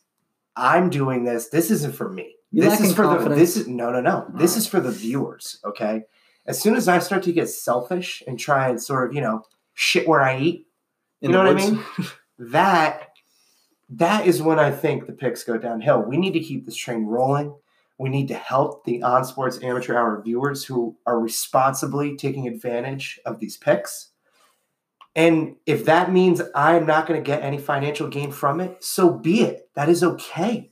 I'm doing this. This isn't for me. You this is for the. This is no, no, no. This Alright. is for the viewers. Okay. As soon as I start to get selfish and try and sort of, you know, shit where I eat, In You know what I mean? that that is when I think the picks go downhill. We need to keep this train rolling. We need to help the On Sports Amateur Hour viewers who are responsibly taking advantage of these picks. And if that means I'm not going to get any financial gain from it, so be it. That is okay.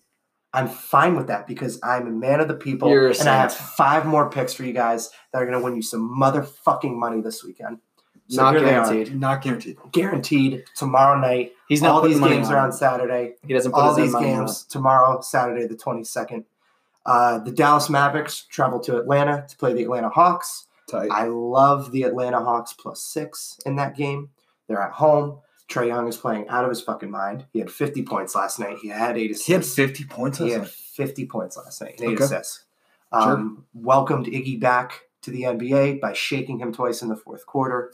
I'm fine with that because I'm a man of the people You're and I have five more picks for you guys that are going to win you some motherfucking money this weekend. So Not here they are guaranteed. Not guaranteed. guaranteed tomorrow night. He's not all these money games on are on Saturday. He doesn't put All his own these money on games tomorrow, Saturday the twenty second. Uh, the Dallas Mavericks travel to Atlanta to play the Atlanta Hawks. Tight. I love the Atlanta Hawks plus six in that game. They're at home. Trae Young is playing out of his fucking mind. He had 50 points last night. He had eight assists. he had 50 points. He had night. 50 points last night, eight Okay. assists. Um, Welcomed Iggy back to the NBA by shaking him twice in the fourth quarter.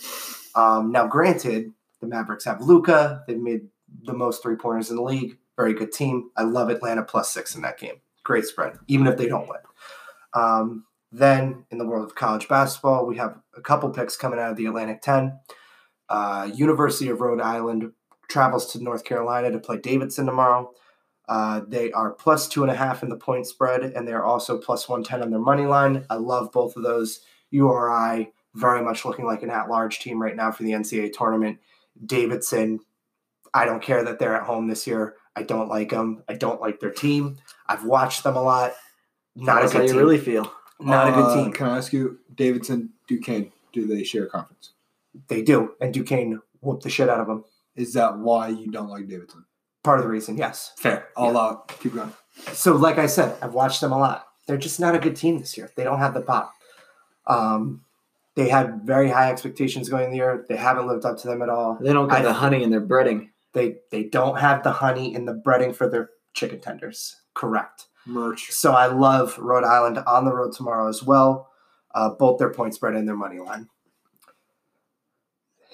Um, now, granted, the Mavericks have Luka. They've made the most three pointers in the league. Very good team. I love Atlanta plus six in that game. Great spread, even if they don't win. Um, then, in the world of college basketball, we have a couple picks coming out of the Atlantic 10. Uh, University of Rhode Island travels to North Carolina to play Davidson tomorrow. Uh, they are plus two and a half in the point spread, and they're also plus 110 on their money line. I love both of those. URI very much looking like an at large team right now for the NCAA tournament. Davidson, I don't care that they're at home this year. I don't like them. I don't like their team. I've watched them a lot. Not That's a how good you team. really feel. Not a good Uh, team. Can I ask you, Davidson, Duquesne, do they share a conference? They do. And Duquesne whooped the shit out of them. Is that why you don't like Davidson? Part of the reason, yes. Fair. All out. Keep going. So, like I said, I've watched them a lot. they're just not a good team this year. They don't have the pop. Um, they had very high expectations going in the year. They haven't lived up to them at all. They don't get I- the honey in their breading. They they don't have the honey in the breading for their chicken tenders. Correct. Merch. So I love Rhode Island on the road tomorrow as well. Uh, both their point spread and their money line.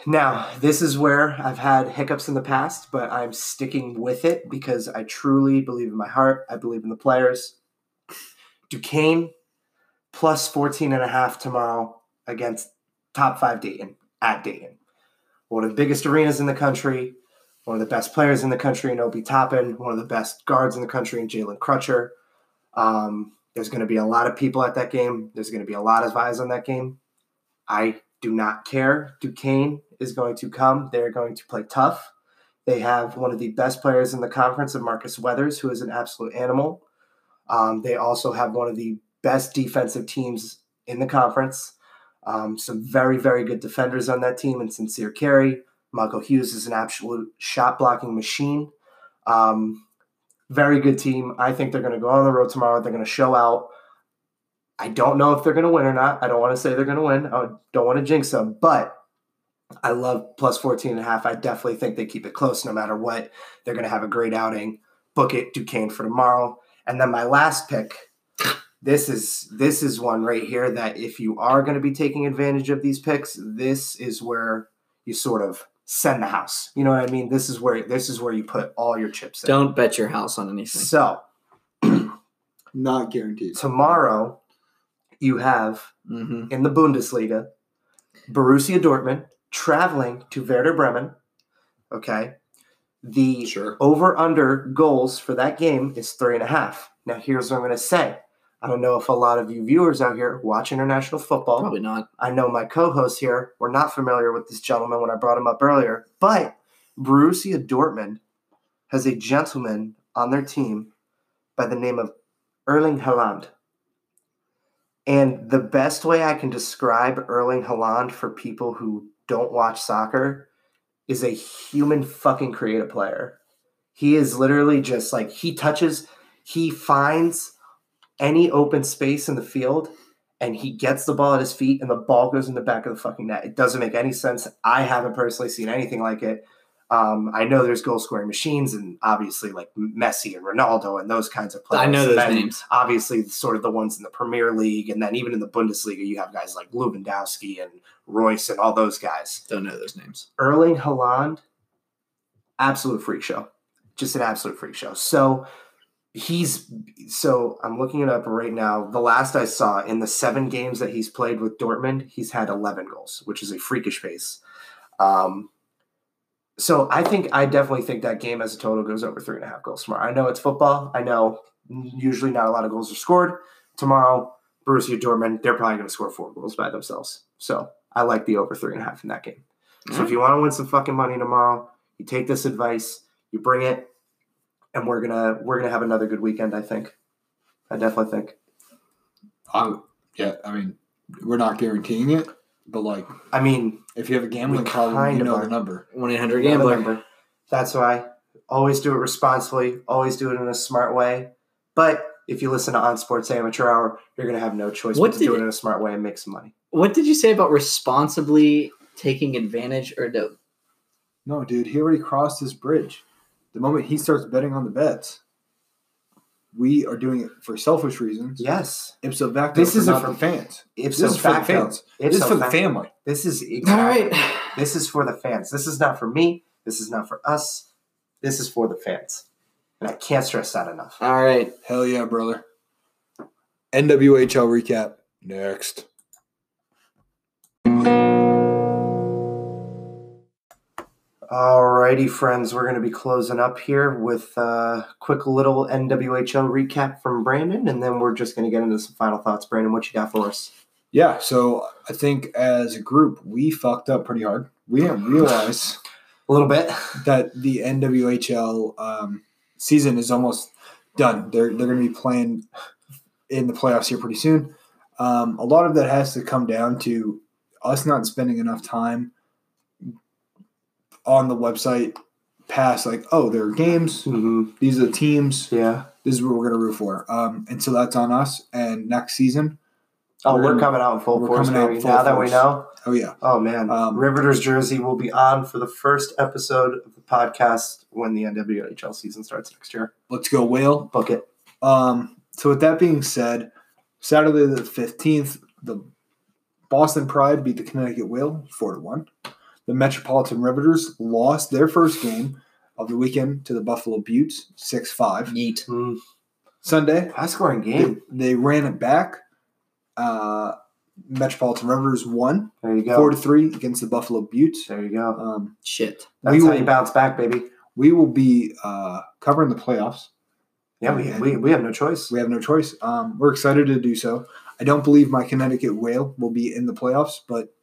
Now, this is where I've had hiccups in the past, but I'm sticking with it because I truly believe in my heart. I believe in the players. Duquesne plus 14 and a half tomorrow against top five Dayton at Dayton. One of the biggest arenas in the country, one of the best players in the country in Obi Toppin, one of the best guards in the country in Jalen Crutcher. Um, there's going to be a lot of people at that game. There's going to be a lot of eyes on that game. I do not care. Duquesne is going to come. They're going to play tough. They have one of the best players in the conference, of Marcus Weathers, who is an absolute animal. Um, they also have one of the best defensive teams in the conference. Um, some very, very good defenders on that team, and Sincere Carry. Michael Hughes is an absolute shot blocking machine. Um, very good team. I think they're going to go on the road tomorrow. They're going to show out. I don't know if they're going to win or not. I don't want to say they're going to win. I don't want to jinx them, but I love plus 14 and a half. I definitely think they keep it close no matter what. They're going to have a great outing. Book it, Duquesne for tomorrow. And then my last pick. This is this is one right here that if you are going to be taking advantage of these picks, this is where you sort of send the house. You know what I mean? This is where this is where you put all your chips in. Don't bet your house on anything. So <clears throat> Not guaranteed. tomorrow you have hmm in the Bundesliga Borussia Dortmund traveling to Werder Bremen. Okay. The Sure. over under goals for that game is three and a half. Now, here's what I'm going to say. I don't know if a lot of you viewers out here watch international football. Probably not. I know my co-hosts here were not familiar with this gentleman when I brought him up earlier, but Borussia Dortmund has a gentleman on their team by the name of Erling Haaland. And the best way I can describe Erling Haaland for people who don't watch soccer is a human fucking creative player. He is literally just like he touches, he finds any open space in the field and he gets the ball at his feet and the ball goes in the back of the fucking net. It doesn't make any sense. I haven't personally seen anything like it. Um, I know there's goal scoring machines and obviously like Messi and Ronaldo and those kinds of players. I know those names. Obviously, sort of the ones in the Premier League, and then even in the Bundesliga, you have guys like Lewandowski and Reus and all those guys. Don't know those names. Erling Haaland, absolute freak show, just an absolute freak show. So he's so I'm looking it up right now. The last I saw in the seven games that he's played with Dortmund, he's had 11 goals, which is a freakish pace. Um, so I think I definitely think that game as a total goes over three and a half goals tomorrow. I know it's football. I know usually not a lot of goals are scored tomorrow. Borussia Dortmund, they're probably going to score four goals by themselves. So I like the over three and a half in that game. So if you want to win some fucking money tomorrow, you take this advice, you bring it, and we're gonna we're gonna have another good weekend. I think. I definitely think. I, yeah, I mean, we're not guaranteeing it, but like, I mean, if you have a gambling problem, you know are. the number. One eight hundred Yeah, gambler. remember, that's why always do it responsibly. Always do it in a smart way. But if you listen to On Sports Amateur Hour, you're gonna have no choice What but to do did- it in a smart way and make some money. What did you say about responsibly taking advantage or no? No, dude, he already crossed his bridge. The moment he starts betting on the bets, we are doing it for selfish reasons. Yes. Ipso facto, This isn't for- fans. If This so is for the fans. if This is so for the family. This is <laughs> All exactly. right. This is for the fans. This is not for me. This is not for us. This is for the fans. And I can't stress that enough. All right. Hell yeah, brother. NWHL recap next. Alrighty, friends, we're going to be closing up here with a quick little NWHL recap from Brandon, and then we're just going to get into some final thoughts. Brandon, what you got for us? Yeah, so I think as a group, we fucked up pretty hard. We didn't realize A little bit. that the NWHL um, season is almost done. They're they're going to be playing in the playoffs here pretty soon. Um, a lot of that has to come down to us not spending enough time on the website past like, oh, there are games. Mm-hmm. These are the teams. Yeah. This is what we're gonna root for. Um, and so that's on us. And next season, Oh, We're we're, coming out in full force, baby. full now that we know. oh yeah, Oh man, Um, Riveters jersey will be on for the first episode of the podcast when the NWHL season starts next year. let's go whale. Book it. Um, so with that being said, Saturday the fifteenth, the Boston Pride beat the Connecticut Whale four to one. The Metropolitan Riveters lost their first game of the weekend to the Buffalo Beauts six five. Yeet. Mm, Sunday, high scoring they, game. they ran it back. Uh, Metropolitan Riveters won There you go. four to three against the Buffalo Beauts. there you go. Um, Shit. That's we how you bounce back, baby. we will be uh, covering the playoffs. Yeah, we, we, we have no choice. We have no choice. Um, we're excited to do so. I don't believe my Connecticut Whale will be in the playoffs, but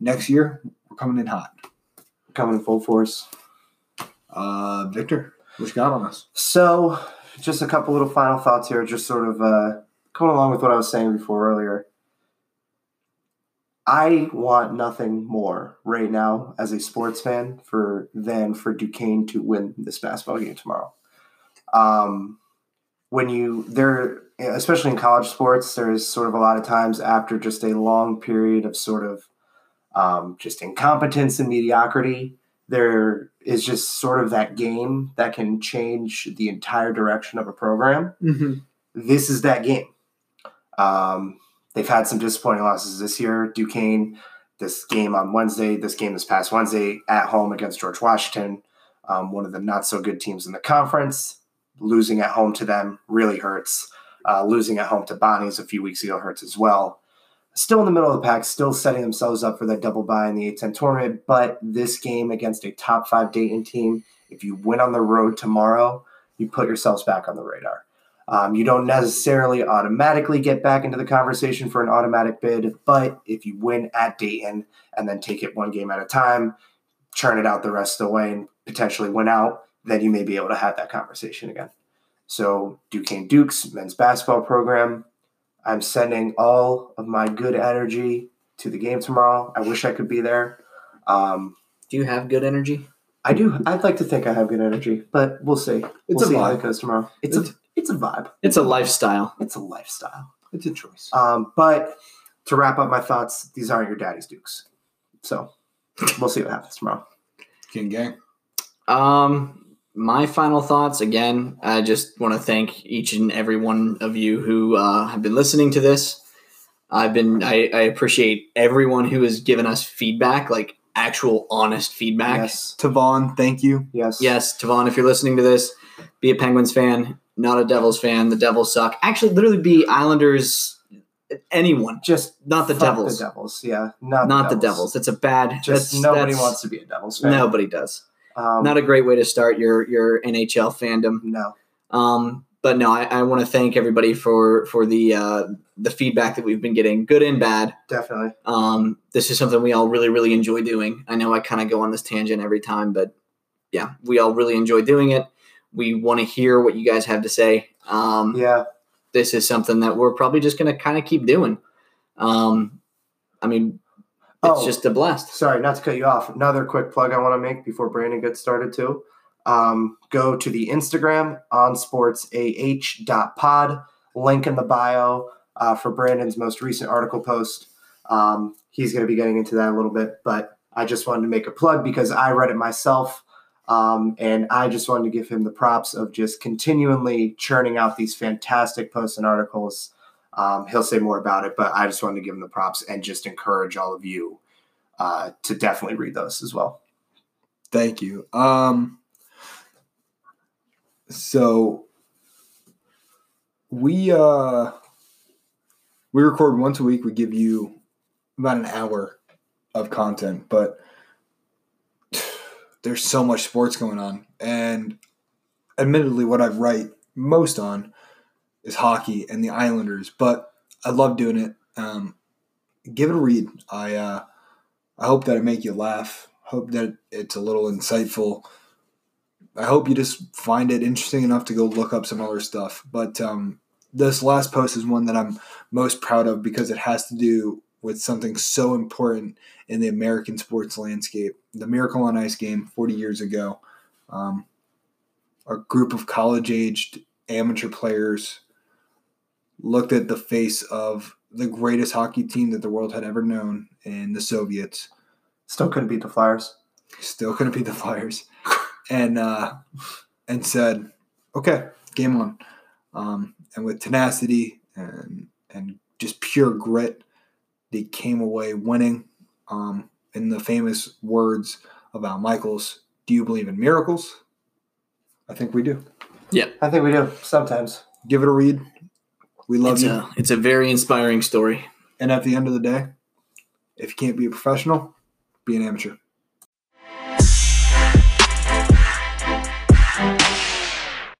next year we're coming in hot. Coming in full force. Uh, Victor, what you got on us? So, just a couple little final thoughts here, just sort of uh, going along with what I was saying before earlier. I want nothing more right now as a sports fan for than for Duquesne to win this basketball game tomorrow. Um, when you there, especially in college sports, there's sort of a lot of times after just a long period of sort of um, just incompetence and mediocrity, there is just sort of that game that can change the entire direction of a program. Mm-hmm. This is that game. Um, they've had some disappointing losses this year. Duquesne, this game on Wednesday, this game this past Wednesday at home against George Washington, um, one of the not so good teams in the conference. Losing at home to them really hurts. Uh, losing at home to Bonnie's a few weeks ago hurts as well. Still in the middle of the pack, still setting themselves up for that double bye in the A10 tournament. But this game against a top five Dayton team, if you win on the road tomorrow, you put yourselves back on the radar. Um, you don't necessarily automatically get back into the conversation for an automatic bid, but if you win at Dayton and then take it one game at a time, churn it out the rest of the way, and potentially win out, then you may be able to have that conversation again. So, Duquesne Dukes men's basketball program, I'm sending all of my good energy to the game tomorrow. I wish I could be there. Um, Do you have good energy? I do. I'd like to think I have good energy, but we'll see. It's we'll a see how vibe. it goes tomorrow. It's a it's a vibe. It's a lifestyle. It's a lifestyle. It's a choice. Um, but to wrap up my thoughts, these aren't your daddy's dukes. So we'll see what happens tomorrow. King Gang. Um, my final thoughts again. I just want to thank each and every one of you who uh, have been listening to this. I've been. I, I appreciate everyone who has given us feedback, like actual honest feedback. Yes. Tavon, thank you. Yes. Yes, Tavon, if you're listening to this, be a Penguins fan, not a Devils fan. The Devils suck. Actually, literally be Islanders. Anyone, Just not the Devils. The Devils. Yeah. Not, not the the Devils. Devils. It's a bad. Just that's, nobody that's- wants to be a Devils fan. Nobody does. Um, Not a great way to start your your NHL fandom. no. Um, but no, I, I want to thank everybody for for the uh, the feedback that we've been getting, good and bad. Definitely. Um, this is something we all really really enjoy doing. I know I kind of go on this tangent every time, but yeah, we all really enjoy doing it. We want to hear what you guys have to say. Um, Yeah. This is something that we're probably just going to kind of keep doing. Um, I mean, it's Oh. just a blast. Sorry, not to cut you off. Another quick plug I want to make before Brandon gets started too. Um, go to the Instagram on sportsah.pod, link in the bio uh, for Brandon's most recent article post. Um, he's going to be getting into that a little bit, but I just wanted to make a plug because I read it myself. Um, and I just wanted to give him the props of just continually churning out these fantastic posts and articles. Um, he'll say more about it, but I just wanted to give him the props and just encourage all of you uh, to definitely read those as well. Thank you. Um, so we uh we record once a week. We give you about an hour of content, but <sighs> there's so much sports going on, and admittedly, what I write most on is hockey and the Islanders. But I love doing it. Um, give it a read. I uh, I hope that I make you laugh. Hope that it's a little insightful. I hope you just find it interesting enough to go look up some other stuff. But um, this last post is one that I'm most proud of because it has to do with something so important in the American sports landscape. The Miracle on Ice game 40 years ago. Um, a group of college aged amateur players looked at the face of the greatest hockey team that the world had ever known in the Soviets. Still couldn't beat the Flyers. Still couldn't beat the Flyers, <laughs> and uh, and said, "Okay, game on." Um, and with tenacity and and just pure grit, they came away winning. Um, in the famous words of Al Michaels, "Do you believe in miracles?" I think we do. Yeah, I think we do sometimes. Give it a read. We love It's you. a it's a very inspiring story. And at the end of the day, if you can't be a professional, be an amateur.